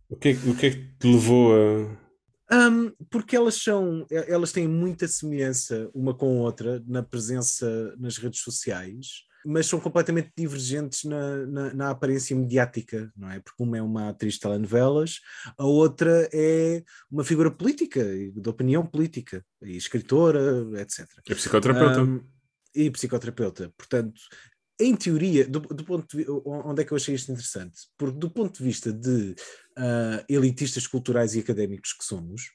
O que é, que- o que, é que te levou a... Um, porque elas são, elas têm muita semelhança uma com a outra na presença nas redes sociais, mas são completamente divergentes na, na, na aparência mediática, não é? Porque uma é uma atriz de telenovelas, a outra é uma figura política, de opinião política, e escritora, etc. É psicoterapeuta? Um, e psicoterapeuta. Portanto, em teoria, do, do ponto de, onde é que eu achei isto interessante? Porque do ponto de vista de ah, elitistas culturais e académicos que somos,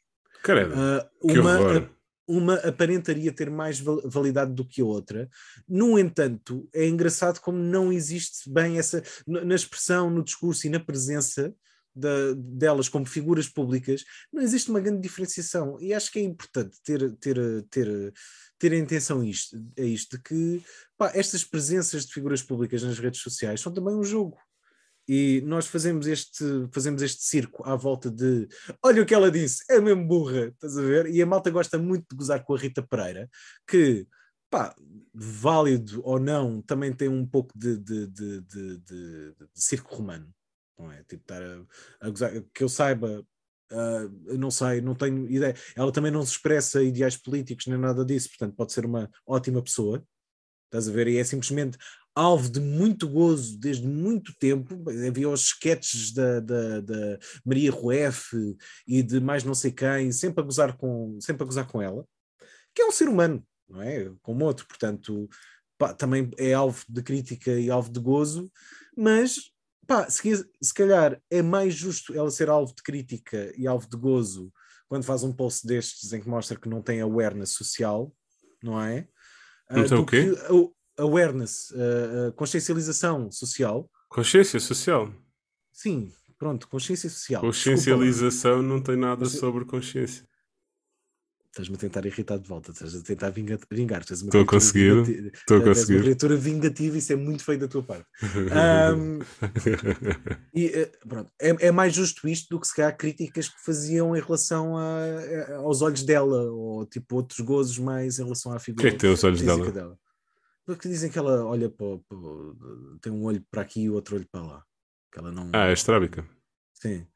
ah, que uma, horror. Uma aparentaria ter mais val- validade do que a outra. No entanto, é engraçado como não existe bem essa, na expressão, no discurso e na presença delas como figuras públicas, não existe uma grande diferenciação. E acho que é importante ter, ter, ter, ter em atenção isto, a isto, que pá, estas presenças de figuras públicas nas redes sociais são também um jogo. E nós fazemos este, fazemos este circo à volta de olha o que ela disse, é mesmo burra, estás a ver? E a malta gosta muito de gozar com a Rita Pereira, que, pá, válido ou não, também tem um pouco de, de, de, de, circo romano, não é? Tipo, estar a, a gozar, que eu saiba, eu não sei, não tenho ideia. Ela também não se expressa ideais políticos nem nada disso, portanto, pode ser uma ótima pessoa, estás a ver? E é simplesmente alvo de muito gozo desde muito tempo. Havia os sketches da, da, da Maria Rueff e de mais não sei quem, sempre a gozar com, sempre a gozar com ela, que é um ser humano, não é? Como outro, portanto, pá, também é alvo de crítica e alvo de gozo, mas pá, se, se calhar é mais justo ela ser alvo de crítica e alvo de gozo quando faz um post destes em que mostra que não tem awareness social, não é? Não Ah, tem o quê? que awareness, ah, consciencialização social. Consciência social. Sim, pronto, consciência social. Desculpa. Consciencialização não tem nada Consci- sobre consciência. Estás-me a tentar irritar de volta, estás a tentar vinga- vingar. uma Estou a conseguir, estou a uma conseguir. criatura vingativa, isso é muito feio da tua parte. Ahm, e, eh, pronto, é, é mais justo isto do que se calhar críticas que faziam em relação a- a- aos olhos dela, ou tipo outros gozos mais em relação à O figura que é que tem os olhos física dela? Porque dizem que ela olha para, para tem um olho para aqui e outro olho para lá. Que ela não. Ah, é estrábica. Sim.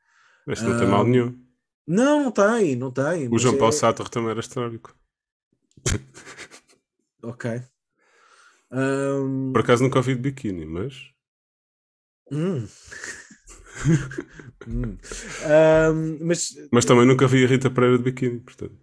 Mas não tem mal Ah, nenhum. Não, não tem, não tem. O João é- Paulo Sartre também era estrábico. Ok. Ahm, Por acaso nunca ouvi de biquíni, mas. hum. Hum. Ahm, mas Mas também nunca vi a Rita Pereira de biquíni, portanto.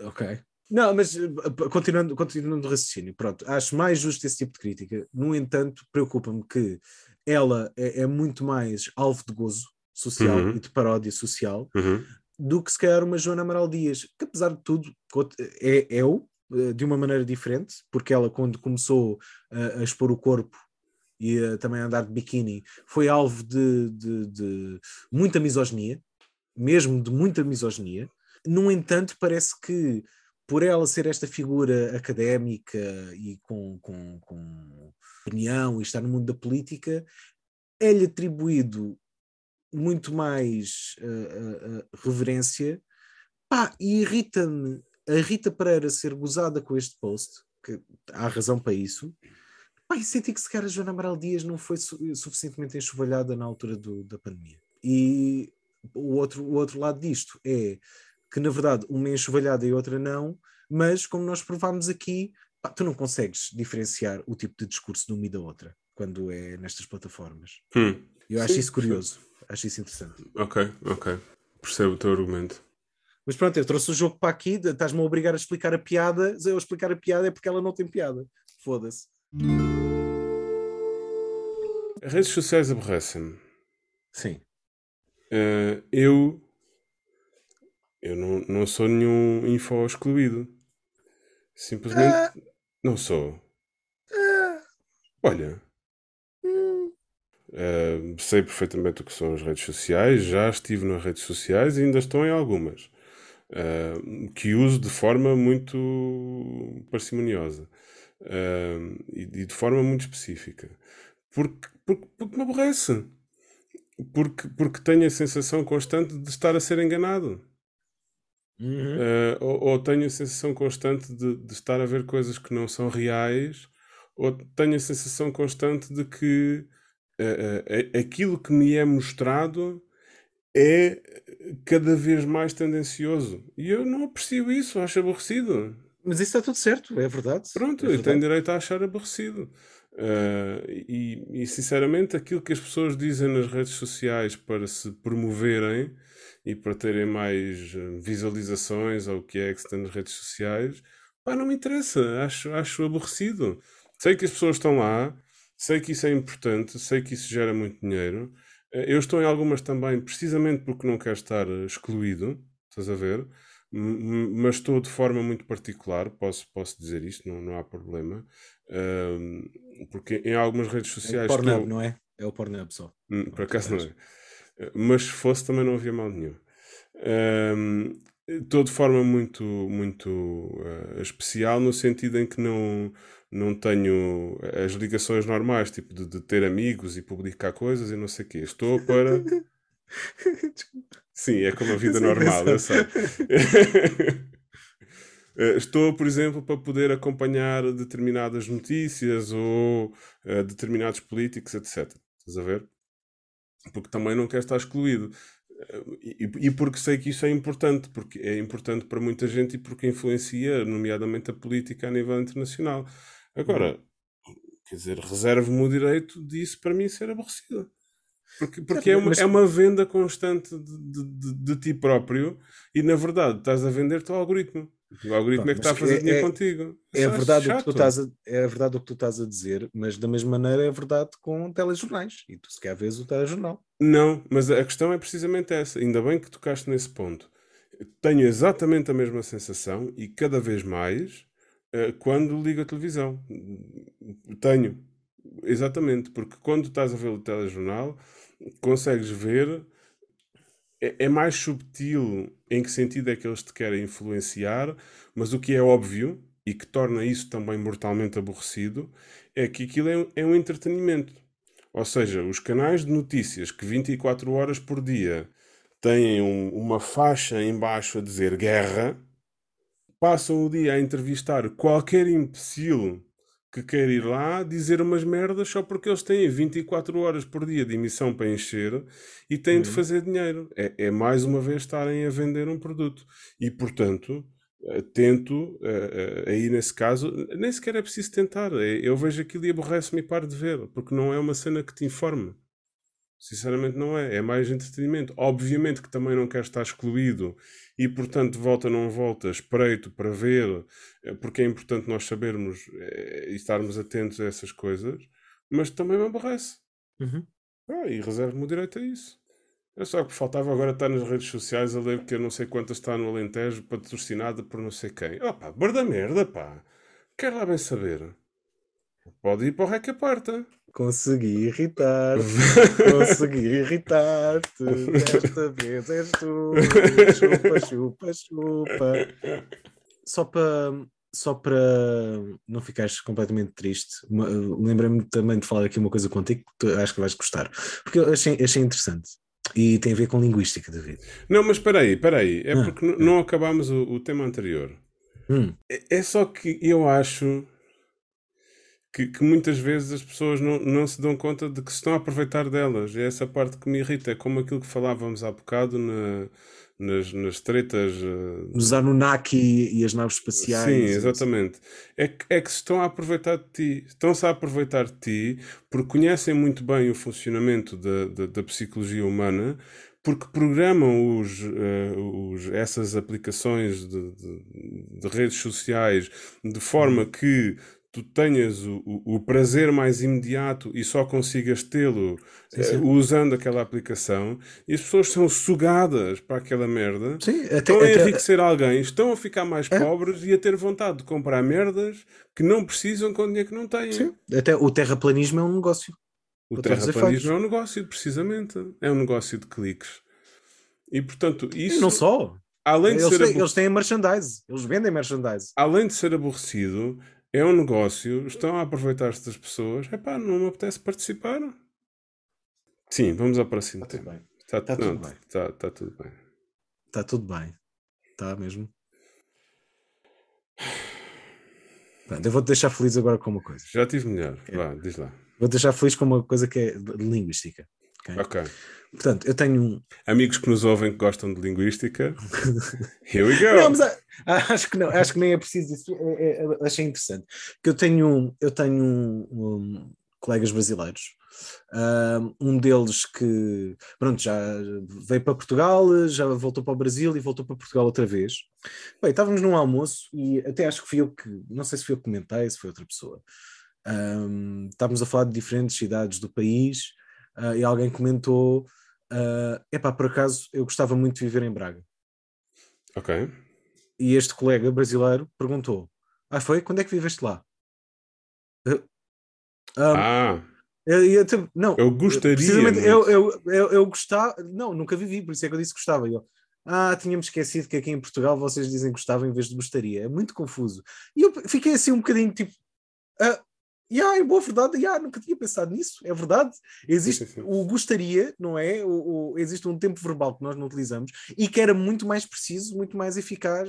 Ok. Não, mas eh, continuando, continuando o raciocínio, pronto, acho mais justo esse tipo de crítica. No entanto, preocupa-me que ela é, é muito mais alvo de gozo social Uhum. e de paródia social Uhum. do que se calhar uma Joana Amaral Dias, que apesar de tudo cont- é eu, eh, de uma maneira diferente, porque ela quando começou a, a expor o corpo e a também a andar de biquíni, foi alvo de, de- de muita misoginia, mesmo de muita misoginia. No entanto, parece que por ela ser esta figura académica e com, com, com opinião e estar no mundo da política, é-lhe atribuído muito mais uh, uh, uh, reverência. Pá, e irrita-me a Rita Pereira ser gozada com este post, que há razão para isso. Pá, e senti que se a Joana Amaral Dias não foi su suficientemente enxovalhada na altura do, da pandemia. E o outro, o outro lado disto é que, na verdade, uma é enxovalhada e outra não, mas como nós provámos aqui, pá, tu não consegues diferenciar o tipo de discurso de uma e da outra quando é nestas plataformas. Hum. Eu acho Sim, isso curioso, acho isso interessante. Ok, ok. Percebo o teu argumento. Mas pronto, eu trouxe o jogo para aqui, estás-me a obrigar a explicar a piada, eu explicar a piada é porque ela não tem piada. Foda-se. As redes sociais aborrecem-me. Sim. Eh, eu eu não, não sou nenhum info excluído. Simplesmente Ah. não sou. Olha, eh, sei perfeitamente o que são as redes sociais, já estive nas redes sociais e ainda estou em algumas. eh, que uso de forma muito parcimoniosa eh, e, e de forma muito específica. Porque, porque, porque me aborrece. Porque, porque tenho a sensação constante de estar a ser enganado. Uhum. Eh, ou, ou tenho a sensação constante de, de estar a ver coisas que não são reais, ou tenho a sensação constante de que eh, eh, aquilo que me é mostrado é cada vez mais tendencioso. E eu não aprecio isso, acho aborrecido. Mas isso está tudo certo, é verdade. Pronto, é eu tenho direito a achar aborrecido. Ah, e, e, sinceramente, aquilo que as pessoas dizem nas redes sociais para se promoverem e para terem mais eh, visualizações ou o que é que se tem nas redes sociais, pá, não me interessa, acho, acho aborrecido. Sei que as pessoas estão lá, sei que isso é importante, sei que isso gera muito dinheiro. Eh, Eu estou em algumas também, precisamente porque não quero estar eh, excluído, estás a ver? Mas estou de forma muito particular, posso, posso dizer isto, não, não há problema. Ahm, porque em algumas redes É o sociais Pornhub, estou. não é? É o Pornhub só. Hum, Por acaso não é. Mas se fosse também não havia mal nenhum. Ahm, Estou de forma muito, muito eh, especial no sentido em que não, não tenho as ligações normais, tipo de, de ter amigos e publicar coisas e não sei o quê. Estou para. Sim, é como a vida normal, eu sei. Eh, Estou, por exemplo, para poder acompanhar determinadas notícias ou eh, determinados políticos, etc. Estás a ver? Porque também não quero estar excluído. E, e porque sei que isso é importante, porque é importante para muita gente e porque influencia, nomeadamente, a política a nível internacional. Agora, quer dizer, reservo-me o direito disso para mim ser aborrecido. Porque, porque é, uma, mas- é uma venda constante de, de, de- de ti próprio e, na verdade, estás a vender-te ao algoritmo. O algoritmo Pá, é que está a fazer é- dinheiro é- contigo. É acho verdade, o que tu estás a, é verdade o que tu estás a dizer, mas da mesma maneira é verdade com telejornais. E tu sequer vês o telejornal. Não, mas a questão é precisamente essa. Ainda bem que tocaste nesse ponto. Tenho exatamente a mesma sensação e cada vez mais eh, quando ligo a televisão. Tenho. Exatamente, porque quando estás a ver o telejornal, consegues ver. É, é mais subtil em que sentido é que eles te querem influenciar, mas o que é óbvio e que torna isso também mortalmente aborrecido é que aquilo é um, é um entretenimento. Ou seja, os canais de notícias que 24 horas por dia têm um- uma faixa em baixo a dizer guerra, passam o dia a entrevistar qualquer imbecil que quer ir lá dizer umas merdas só porque eles têm 24 horas por dia de emissão para encher e têm de Uhum. fazer dinheiro. É, é mais uma vez estarem a vender um produto. E, portanto, eh, tento, eh, eh, aí nesse caso, nem sequer é preciso tentar. É, eu vejo aquilo e aborrece-me e paro de ver, porque não é uma cena que te informe. Sinceramente não é, é mais entretenimento. Obviamente que também não quer estar excluído e, portanto, volta não volta, espreito para ver, porque é importante nós sabermos e estarmos atentos a essas coisas, mas também me aborrece. Uhum. Ah, e reservo-me o direito a isso. É só que faltava agora estar nas redes sociais a ler que eu não sei quantas está no Alentejo patrocinada por não sei quem. Opa, barda merda, pá. Quer lá bem saber. Pode ir para o Reca Parta. Consegui irritar-te, consegui irritar-te, desta vez és tu, chupa, chupa, chupa. Só para só para não ficares completamente triste, lembrei-me também de falar aqui uma coisa contigo que tu, acho que vais gostar, porque eu achei, achei interessante. E tem a ver com linguística, David. Não, mas espera aí, espera aí. É ah, porque é. não acabámos o, o, tema anterior. Hum. É, é, só que eu acho que, que, muitas vezes as pessoas não, não se dão conta de que se estão a aproveitar delas. É essa parte que me irrita. É como aquilo que falávamos há bocado na, nas, nas tretas. Uh... Nos Anunnaki e, e as naves espaciais. Sim, exatamente. É que, é que se estão a aproveitar de ti. Estão-se a aproveitar de ti porque conhecem muito bem o funcionamento da, da, da psicologia humana, porque programam os, uh, os, essas aplicações de, de, de, redes sociais de forma uhum. que tu tenhas o, o, o, prazer mais imediato e só consigas tê-lo uh, usando aquela aplicação e as pessoas são sugadas para aquela merda sim, até, estão a enriquecer alguém, estão a ficar mais é. pobres e a ter vontade de comprar merdas que não precisam com dinheiro que não têm. Sim. Até o terraplanismo é um negócio. O terraplanismo é um negócio, precisamente. É um negócio de cliques. E portanto, isso. E não só. Além de eles, ser têm, eles têm merchandise, eles vendem merchandise. Além de ser aborrecido, é um negócio, estão a aproveitar-se das pessoas. É pá, não me apetece participar. Sim, vamos ao próximo está tema. Está, está tudo bem. Está, está tudo bem. Está tudo bem. Está mesmo. Pronto, eu vou-te deixar feliz agora com uma coisa. Já tive melhor. Vá, diz lá. Vou-te deixar feliz com uma coisa que é linguística. Ok. okay. Portanto, eu tenho um. Amigos que nos ouvem que gostam de linguística. Here we go! Não, mas acho que não, acho que nem é preciso isso. É, é, achei interessante. Que eu tenho, eu tenho um, um, colegas brasileiros. Um deles que pronto, já veio para Portugal, já voltou para o Brasil e voltou para Portugal outra vez. Bem, estávamos num almoço e até acho que fui eu que, não sei se foi eu que comentei, se foi outra pessoa. Um, estávamos a falar de diferentes cidades do país uh, e alguém comentou Uh, epá, por acaso, eu gostava muito de viver em Braga. Ok. E este colega brasileiro perguntou: Ah, foi? Quando é que viveste lá? Uh, um, ah. Eu, eu, não, eu gostaria. Eu, eu, eu, eu, gostava. Não, nunca vivi, por isso é que eu disse que gostava. Eu, ah, tínhamos esquecido que aqui em Portugal vocês dizem que gostavam em vez de gostaria. É muito confuso. E eu fiquei assim um bocadinho tipo. Uh, Yeah, é boa verdade, yeah, nunca tinha pensado nisso, é verdade. Existe sim, sim, sim. o gostaria, não é? O, o, existe um tempo verbal que nós não utilizamos e que era muito mais preciso, muito mais eficaz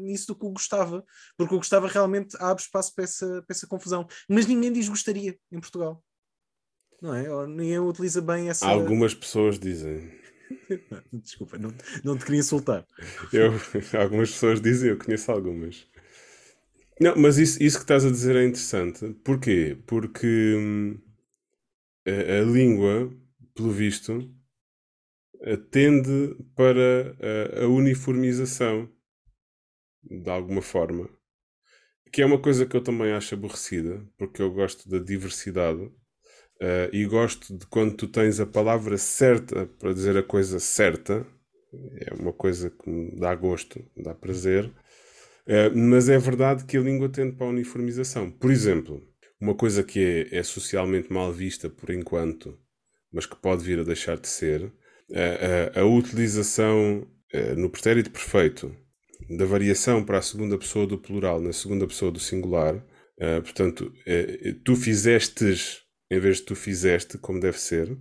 nisso do que o gostava, porque o gostava realmente abre espaço para essa, para essa confusão. Mas ninguém diz gostaria em Portugal, não é? Ou ninguém utiliza bem essa. Algumas pessoas dizem. Desculpa, não, não te queria insultar. Eu, algumas pessoas dizem, eu conheço algumas. Não, mas isso, isso que estás a dizer é interessante. Porquê? Porque hum, a, a, língua, pelo visto, tende para a, a, uniformização de alguma forma. Que é uma coisa que eu também acho aborrecida, porque eu gosto da diversidade uh, e gosto de quando tu tens a palavra certa para dizer a coisa certa. É uma coisa que me dá gosto, me dá prazer. Eh, mas é verdade que a língua tende para a uniformização. Por exemplo, uma coisa que é, é socialmente mal vista por enquanto, mas que pode vir a deixar de ser, a, a, utilização no pretérito perfeito da variação para a segunda pessoa do plural na segunda pessoa do singular. Portanto, tu fizestes em vez de tu fizeste, como deve ser.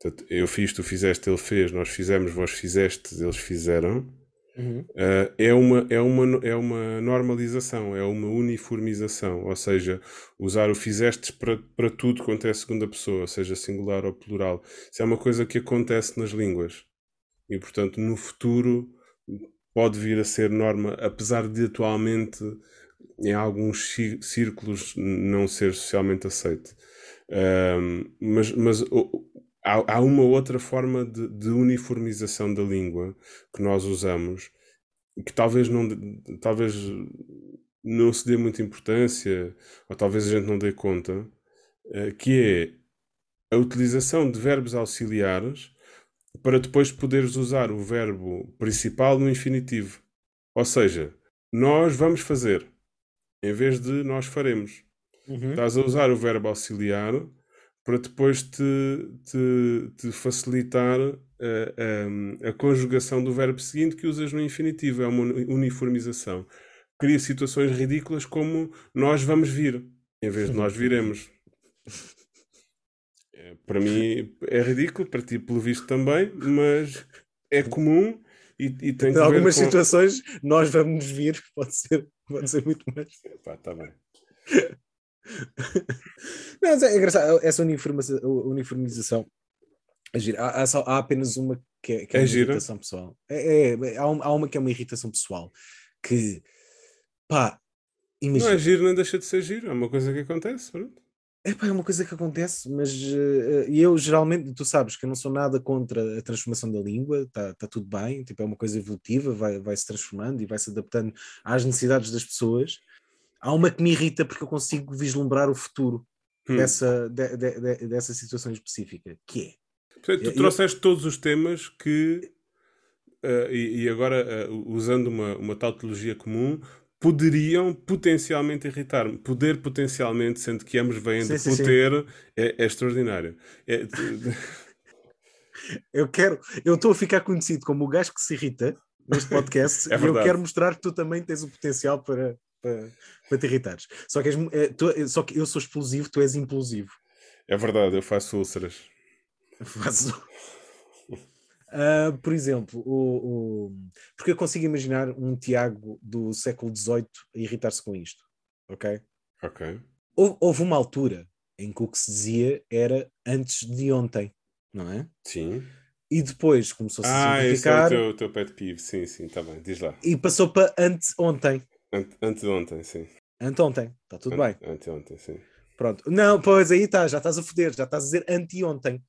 Portanto, eu fiz, tu fizeste, ele fez, nós fizemos, vós fizestes, eles fizeram. Uh, é, uma, é, uma, é uma normalização, é uma uniformização, ou seja, usar o fizestes para, para tudo quanto é segunda pessoa, seja singular ou plural. Isso é uma coisa que acontece nas línguas e, portanto, no futuro pode vir a ser norma, apesar de atualmente em alguns círculos não ser socialmente aceito. Mas mas há, há, uma outra forma de, de, uniformização da língua que nós usamos que talvez não, talvez não se dê muita importância, ou talvez a gente não dê conta, uh, que é a utilização de verbos auxiliares para depois poderes usar o verbo principal no infinitivo. Ou seja, nós vamos fazer, em vez de nós faremos. Uhum. Estás a usar o verbo auxiliar para depois te, te, te facilitar a, a, a, conjugação do verbo seguinte que usas no infinitivo. É uma uniformização. Cria situações ridículas como nós vamos vir, em vez de nós viremos. É, para mim é ridículo, para ti, pelo visto, também, mas é comum e, e tem Em algumas com... situações, nós vamos vir, pode ser, pode ser muito mais. Epá, tá bem. Não, é engraçado, essa uniformização, é há, há, há, apenas uma que é, que é, é uma gira. irritação pessoal. É, é, há, há, uma que é uma irritação pessoal que pá, imagina. Não é giro, nem deixa de ser giro, é uma coisa que acontece. Pronto. É, pá, é uma coisa que acontece, mas uh, eu geralmente, tu sabes que eu não sou nada contra a transformação da língua, está tá tudo bem, tipo, é uma coisa evolutiva, vai, vai se transformando e vai se adaptando às necessidades das pessoas. Há uma que me irrita porque eu consigo vislumbrar o futuro hum. dessa, de, de, de, dessa situação específica, que é. Portanto, tu trouxeste eu... todos os temas que, uh, e, e, agora uh, usando uma, uma tautologia comum, poderiam potencialmente irritar-me. Poder potencialmente, sendo que ambos vêm sim, de sim, poder, sim. É, é, extraordinário. É... eu quero, eu estou a ficar conhecido como o gajo que se irrita neste podcast é e eu quero mostrar que tu também tens o potencial para, para, para te irritares. Só que, és, é, tu, só que eu sou explosivo, tu és implosivo. É verdade, eu faço úlceras. Faço. Uh, por exemplo, o, o, porque eu consigo imaginar um Tiago do século XVIII a irritar-se com isto, ok? Ok. Houve, houve, uma altura em que o que se dizia era antes de ontem, não é? Sim. E depois começou-se ah, a simplificar. Ah, esse é o teu, teu pet peeve, sim, sim, está bem, diz lá. E passou para antes ontem. Ante, antes de ontem, sim. Anteontem, está tudo Ante, bem. Anteontem, sim. Pronto. Não, pois aí está, já estás a foder, já estás a dizer anteontem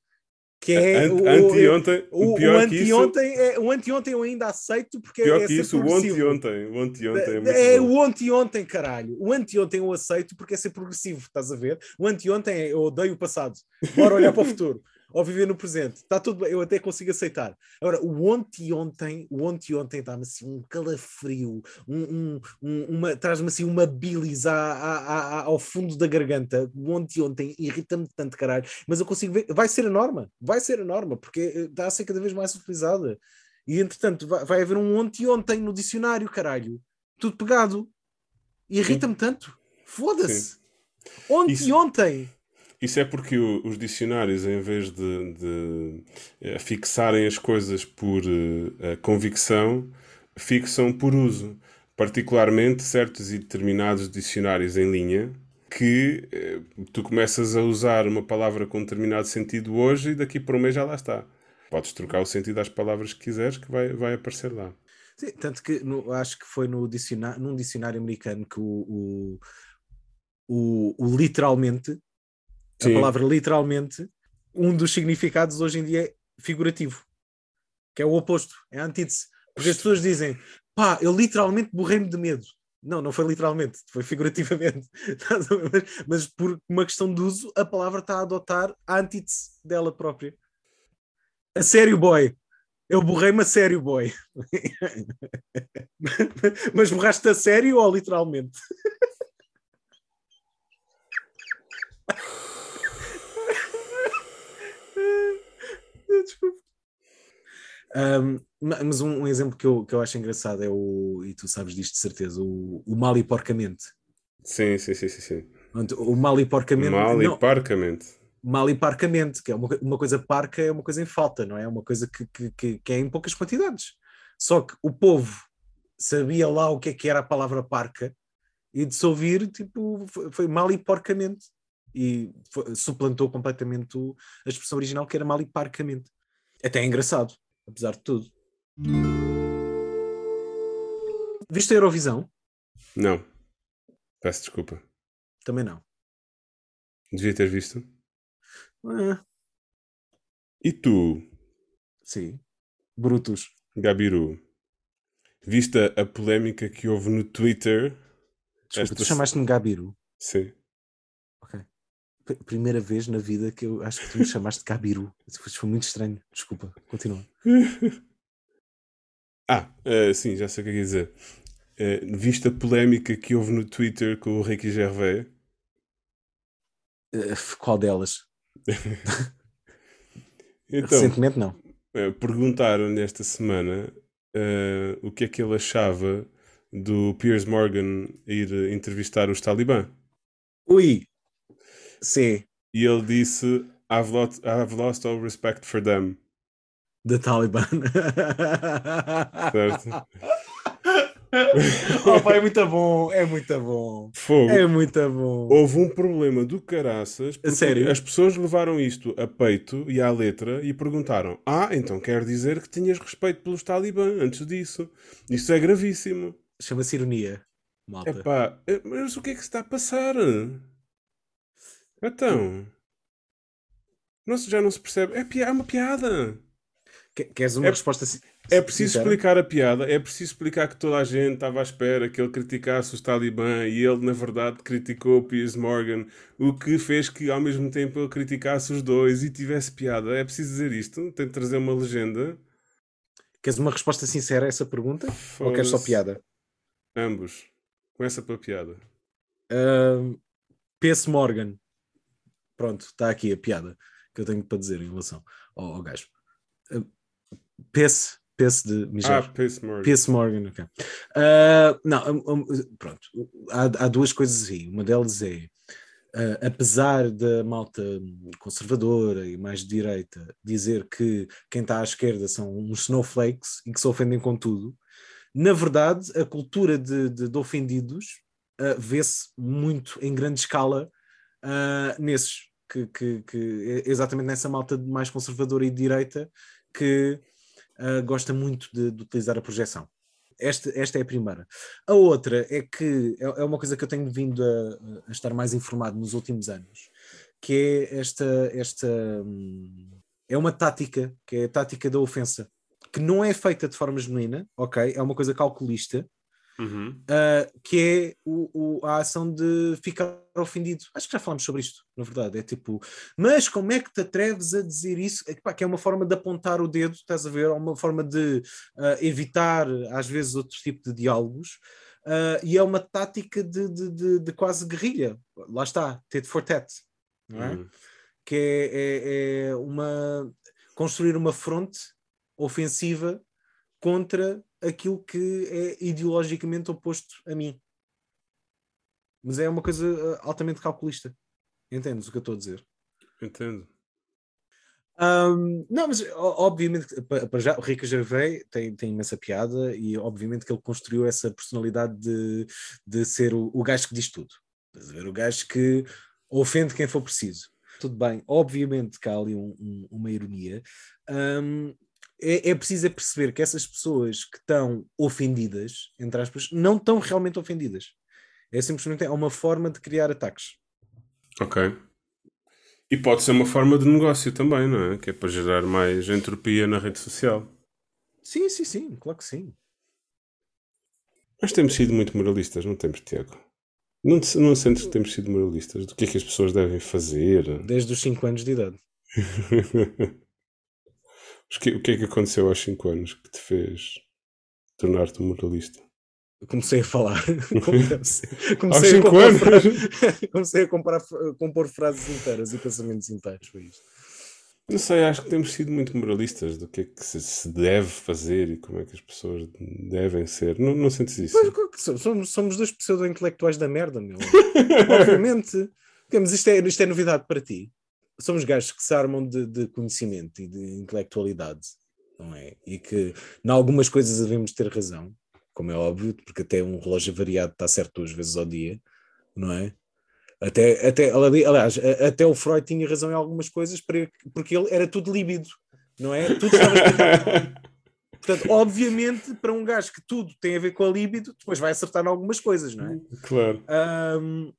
que é Ant, o, anteontem, o, pior o anteontem, isso, é, o anteontem eu ainda aceito porque pior é que isso, o anteontem, o anteontem é, é o anteontem, caralho. O anteontem eu aceito porque é ser progressivo, estás a ver? O anteontem é, eu odeio o passado. Bora olhar para o futuro ou viver no presente. Está tudo bem, eu até consigo aceitar. Agora, o ontem ontem, o ontem ontem dá-me assim um calafrio, um, um, uma, traz-me assim uma bilis a, a, a, ao fundo da garganta. O ontem ontem irrita-me tanto, caralho. Mas eu consigo ver, vai ser a norma, vai ser a norma, porque eh, está a ser cada vez mais utilizada. E entretanto, vai, vai haver um ontem ontem no dicionário, caralho. Tudo pegado. Irrita-me tanto. Foda-se. Ontem Isso... ontem. Isso é porque o, os dicionários, em vez de, de uh, fixarem as coisas por uh, convicção, fixam por uso. Particularmente certos e determinados dicionários em linha que uh, tu começas a usar uma palavra com determinado sentido hoje e daqui por um mês já lá está. Podes trocar o sentido às palavras que quiseres que vai, vai aparecer lá. Sim, tanto que no, acho que foi no dicionário, num dicionário americano que o, o, o, o literalmente Sim. a palavra literalmente, um dos significados hoje em dia é figurativo, que é o oposto, é a antítese. Porque as pessoas dizem, pá, eu literalmente borrei-me de medo. Não, não foi literalmente, foi figurativamente. Mas por uma questão de uso, a palavra está a adotar a antítese dela própria. A sério, boy. Eu borrei-me a sério, boy. Mas borraste a sério ou literalmente? Desculpa. Um, mas um, um, exemplo que eu, que eu acho engraçado é o, e tu sabes disto de certeza, o, o mal e porcamente. Sim, sim, sim, sim. sim. O mal e porcamente. Mal e parcamente. Mal e parcamente, que é uma, uma coisa parca, é uma coisa em falta, não é? É uma coisa que, que, que, que é em poucas quantidades. Só que o povo sabia lá o que é que era a palavra parca e de se ouvir, tipo, foi, foi mal e porcamente e foi, suplantou completamente o, a expressão original que era mal e parcamente. Até é engraçado, apesar de tudo. Viste a Eurovisão? Não. Peço desculpa. Também não. Devia ter visto. Ah, E tu, sim. Brutus. Gabiru? Viste a, polémica que houve no Twitter? Desculpa, Esta tu chamaste-me Gabiru. Sim. P- Primeira vez na vida que eu acho que tu me chamaste de Gabiru. Isso foi- muito estranho. Desculpa, continua. Ah, eh, sim, já sei o que é que ia dizer. Eh, viste a polémica que houve no Twitter com o Ricky Gervais? Eh, qual delas? Então, Recentemente não. perguntaram-lhe esta semana o que é que ele achava do Piers Morgan ir entrevistar os Talibã. Ui! Sim, E ele disse: I've lost, I've lost all respect for them. da Taliban. Certo? oh, pá, é muito bom, é muito bom. Fogo. É muito bom. Houve um problema do caraças porque sério? as pessoas levaram isto a peito e à letra e perguntaram: Ah, então quer dizer que tinhas respeito pelos talibã antes disso. Isso é gravíssimo. Chama-se ironia, malta. Epá, eh, mas o que é que se está a passar? Então. Não se- já não se percebe. É, pi- é uma piada. Que- Queres uma É- resposta si- É preciso sincera? explicar a piada, é preciso explicar que toda a gente estava à espera que ele criticasse os talibã e ele, na verdade, criticou o Piers Morgan, o que fez que, ao mesmo tempo, ele criticasse os dois e tivesse piada. É preciso dizer isto? Tem de trazer uma legenda? Queres uma resposta sincera a essa pergunta? Ou queres só Foda-se. piada? Ambos. Começa pela piada. Ahm, P.S. Morgan. Pronto, está aqui a piada que eu tenho para dizer em relação ao, ao gajo. Uh, P.S. P.S. de Ah, mijar. Piers Morgan. P.S. Morgan, ok. Ah, não, um, um, pronto. Há, há duas coisas aí. Uma delas é, ah, apesar da malta conservadora e mais de direita dizer que quem está à esquerda são uns snowflakes e que se ofendem com tudo, na verdade, a cultura de, de- de ofendidos ah, vê-se muito em grande escala ah, nesses. Que, que, que é exatamente nessa malta mais conservadora e de direita que ah, gosta muito de, de utilizar a projeção. Esta, esta é a primeira. A outra é que é, é uma coisa que eu tenho vindo a, a estar mais informado nos últimos anos, que é esta, esta é uma tática, que é a tática da ofensa, que não é feita de forma genuína, ok? É uma coisa calculista, Uhum. uh, que é o, o- a ação de ficar ofendido. Acho que já falámos sobre isto, na verdade. É tipo, mas como é que te atreves a dizer isso? É que, pá, que é uma forma de apontar o dedo, estás a ver? É uma forma de uh, evitar, às vezes, outro tipo de diálogos. Uh, e é uma tática de, de- de- de quase guerrilha. Lá está, tit for tat. Não é? Uhum. que é, é- é uma construir uma fronte ofensiva contra aquilo que é ideologicamente oposto a mim. Mas é uma coisa uh, altamente calculista. Entendes o que eu estou a dizer? Entendo. Ahm, não, mas obviamente, para já, o Rico Gervais tem, tem imensa piada e obviamente que ele construiu essa personalidade de, de ser o, o gajo que diz tudo. Estás a ver? O gajo que ofende quem for preciso. Tudo bem, obviamente que há ali um- um- uma ironia. Ahm, é, é preciso é perceber que essas pessoas que estão ofendidas, entre aspas, não estão realmente ofendidas. É simplesmente é uma forma de criar ataques. Ok. E pode ser uma forma de negócio também, não é? Que é para gerar mais entropia na rede social. Sim, sim, sim, claro que sim. Nós temos sido muito moralistas, não temos, Tiago? Não, não sentes que temos sido moralistas? Do que é que as pessoas devem fazer? Desde os 5 anos de idade. Mas que- o que é que aconteceu aos 5 anos que te fez tornar-te um moralista? Eu comecei a falar. Aos comecei, a 5 comprar anos? fra- comecei a comprar, a compor frases inteiras e pensamentos inteiros. Foi isto. Não sei, acho que temos sido muito moralistas do que é que se, deve fazer e como é que as pessoas devem ser. Não, não sentes isso? Mas somos, somos, dois pseudo-intelectuais da merda, meu. Obviamente. Mas isto é, isto é novidade para ti. Somos gajos que se armam de, de conhecimento e de intelectualidade, não é? E que, em algumas coisas, devemos ter razão, como é óbvio, porque até um relógio variado está certo duas vezes ao dia, não é? Até, até, aliás, até o Freud tinha razão em algumas coisas, porque ele era tudo líbido, não é? Tudo estava. Portanto, obviamente, para um gajo que tudo tem a ver com a libido, depois vai acertar em algumas coisas, não é? Claro. Oh,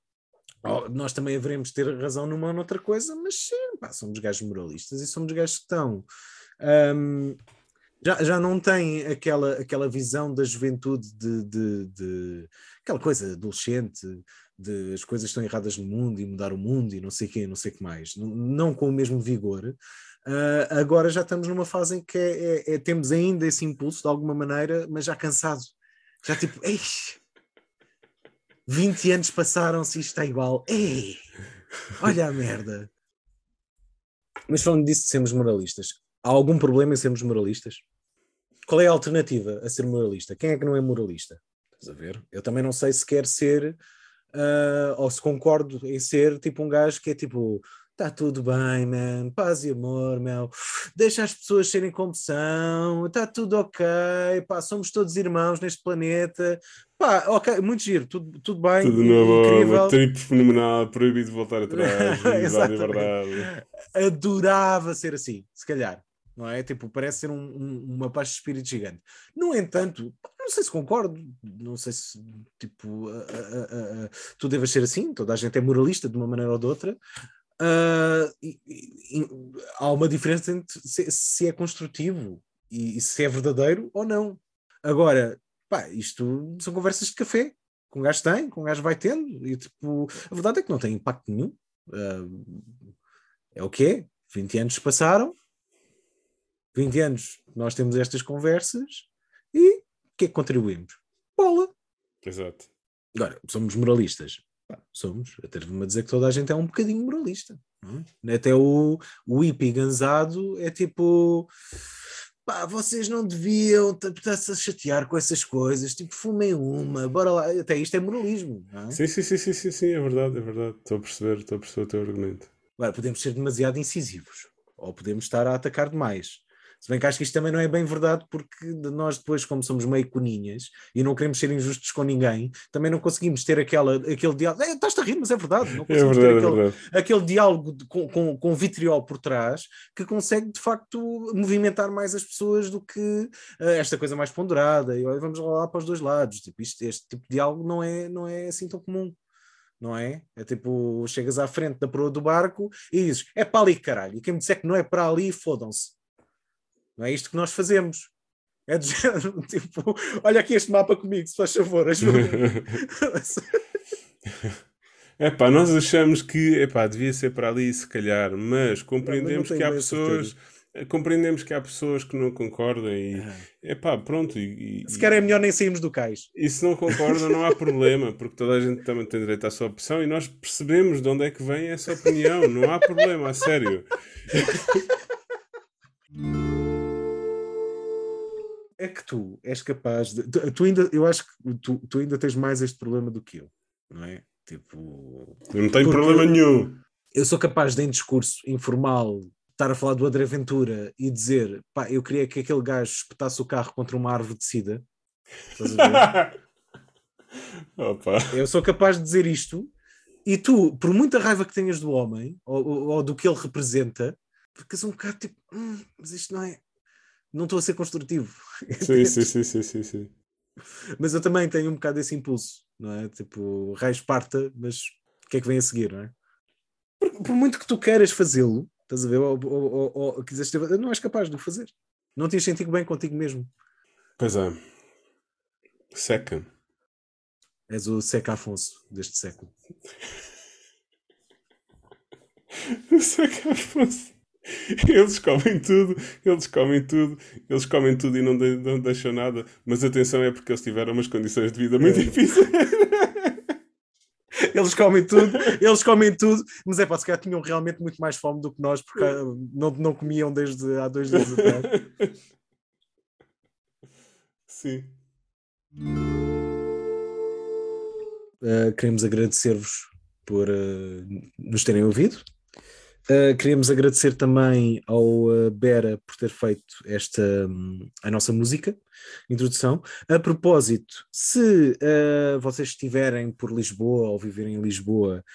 nós também haveremos ter razão numa ou noutra coisa, mas pá, somos gajos moralistas e somos gajos que estão. ahm, já, já não têm aquela, aquela visão da juventude de, de, de- aquela coisa adolescente, de as coisas estão erradas no mundo e mudar o mundo e não sei quê, não sei que mais, não, não com o mesmo vigor. Ah, agora já estamos numa fase em que é- é- é- temos ainda esse impulso de alguma maneira, mas já cansado. Já tipo, ei, 20 anos passaram-se e está igual. Ei, olha a merda. Mas falando disso de sermos moralistas, há algum problema em sermos moralistas? Qual é a alternativa a ser moralista? Quem é que não é moralista? Estás a ver? Eu também não sei se quer ser, ah, ou se concordo em ser tipo um gajo que é tipo, está tudo bem, man, paz e amor, meu, deixa as pessoas serem como são, está tudo ok, pá, somos todos irmãos neste planeta, pá, ok, muito giro, tudo, tudo bem, Tudo na boa, trip fenomenal, proibido de voltar atrás, liberdade, liberdade. adorava ser assim, se calhar. Não é? Tipo, parece ser um- um- uma paz de espírito gigante. No entanto, não sei se concordo, não sei se tipo, a- a- tu deves ser assim, toda a gente é moralista de uma maneira ou de outra. E- e- e há uma diferença entre se, se é construtivo e, e se é verdadeiro ou não. Agora, pá, isto são conversas de café que um gajo tem, que um gajo vai tendo, e tipo, a verdade é que não tem impacto nenhum. Ah, é o que é. 20 anos passaram, 20 anos nós temos estas conversas e o que é que contribuímos? Bola. Exato. Agora, somos moralistas. Pá, somos. Atrevo-me a dizer que toda a gente é um bocadinho moralista. é? Até o, o hippie ganzado é tipo. Pá, vocês não deviam estar-se a chatear com essas coisas. Tipo, fumem uma, bora lá. Até isto é moralismo. Não é? Sim, sim, sim, sim, sim, sim, é verdade, é verdade. Estou a perceber, estou a perceber o teu argumento. Agora, podemos ser demasiado incisivos. Ou podemos estar a atacar demais. Se bem que acho que isto também não é bem verdade, porque nós depois, como somos meio coninhas e não queremos ser injustos com ninguém, também não conseguimos ter aquela, aquele diálogo. É, estás a rir, mas é verdade. Não É conseguimos verdade, ter é aquele, verdade. aquele diálogo de- com, com, com vitriol por trás que consegue de facto movimentar mais as pessoas do que eh, esta coisa mais ponderada. E olha, vamos lá para os dois lados. Tipo, isto- este tipo de diálogo não é, não é assim tão comum. Não é? É tipo, chegas à frente da proa do barco e dizes, é para ali, caralho. E quem me disser que não é para ali, fodam-se. Não é isto que nós fazemos. É do género, tipo, olha aqui este mapa comigo, se faz favor, ajuda. Epá, nós achamos que epá, devia ser para ali, se calhar, mas compreendemos tenho que há bem a pessoas. Compreendemos que há pessoas que não concordam e Ah. epá, pronto, e, e- Se calhar é melhor nem sairmos do cais. e se não concordam não há problema, porque toda a gente também tem direito à sua opção e nós percebemos de onde é que vem essa opinião, não há problema, a sério. É que tu és capaz de. Tu, tu ainda, eu acho que tu, tu ainda tens mais este problema do que eu, não é? Tipo, Eu não tenho problema nenhum. eu sou capaz de, em discurso informal, estar a falar do André Ventura e dizer, pá, eu queria que aquele gajo espetasse o carro contra uma árvore de sida. Estás a ver? Eu sou capaz de dizer isto e tu, por muita raiva que tenhas do homem ou, ou- ou do que ele representa, ficas um bocado tipo, "Hum, mas isto não é. Não estou a ser construtivo. Sim, sim, sim, sim, sim, sim. Mas eu também tenho um bocado esse impulso, não é? Tipo, raio esparta, mas o que é que vem a seguir, não é? Por, por muito que tu queiras fazê-lo, estás a ver? Ou, ou, ou, ou quiseres ter, não és capaz de o fazer. Não te ias sentir bem contigo mesmo. Pois é. Seca. És o Seca Afonso deste século. Seca Afonso. Eles comem tudo, eles comem tudo, eles comem tudo e não, de- não deixam nada. Mas atenção, é porque eles tiveram umas condições de vida muito É. difíceis. Eles comem tudo, eles comem tudo, mas é pá, se calhar tinham realmente muito mais fome do que nós, porque ah, não, não comiam desde há dois dias atrás. Sim. Uh, queremos agradecer-vos por uh, nos terem ouvido. Uh, queremos agradecer também ao uh, Bera por ter feito esta hum, a nossa música, introdução. A propósito, se uh, vocês estiverem por Lisboa ou viverem em Lisboa,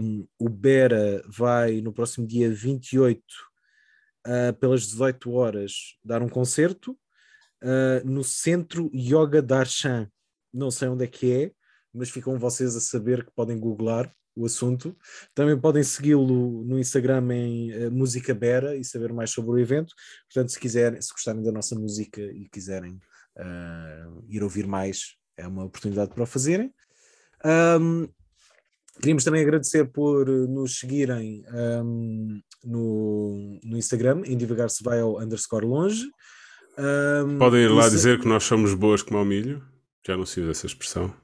um, o Bera vai no próximo dia 28, uh, pelas 18 horas, dar um concerto. no Centro Yoga Darshan. Não sei onde é que é, mas ficam vocês a saber que podem googlar o assunto. Também podem segui-lo no Instagram em uh, Música Bera e saber mais sobre o evento. Portanto, se quiserem, se gostarem da nossa música e quiserem uh, ir ouvir mais, é uma oportunidade para o fazerem. Um, queríamos também agradecer por nos seguirem um, no, no Instagram, em divagar-se vai ao underscore longe. Um, Podem ir lá dizer que nós somos boas como ao milho. Já não se usa essa expressão.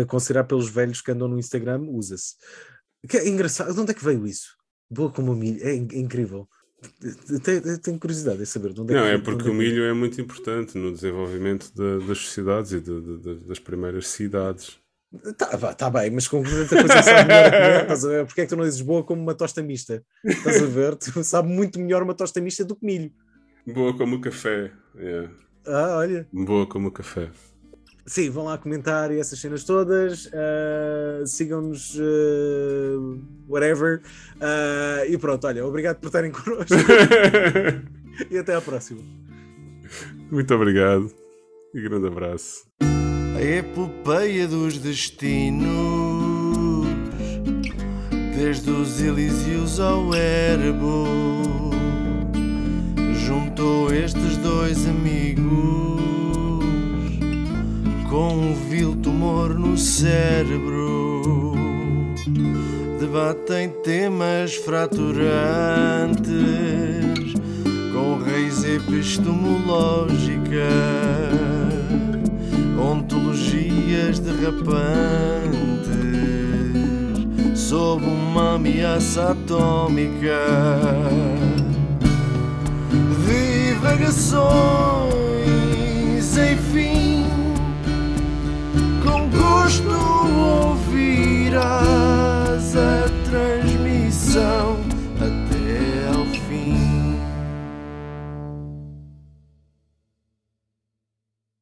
A considerar pelos velhos que andam no Instagram, usa-se. É engraçado. De onde é que veio isso? Boa como o milho. É, é incrível. Tenho, tenho, curiosidade em saber de onde é Não, é porque é o milho é muito importante no desenvolvimento de, das sociedades e de, de, das primeiras cidades. Tá, tá bem, mas com tanta coisa sabe melhor comer, estás a ver? Porque é que tu não dizes boa como uma tosta mista? Estás a ver? Tu sabe muito melhor uma tosta mista do que milho. Boa como o café. Yeah. Ah, olha. Boa como o café. Sim, vão lá comentar essas cenas todas. Uh, Sigam-nos, uh, whatever. Uh, e pronto, olha, obrigado por estarem connosco. e até à próxima. Muito obrigado e grande abraço. A epopeia dos destinos, desde os Elísios ao Erebo juntou estes dois amigos com um vil tumor no cérebro. Debatem temas fraturantes com raiz epistemológica, ontologias derrapantes sob uma ameaça atômica divagações Não ouvirás a transmissão.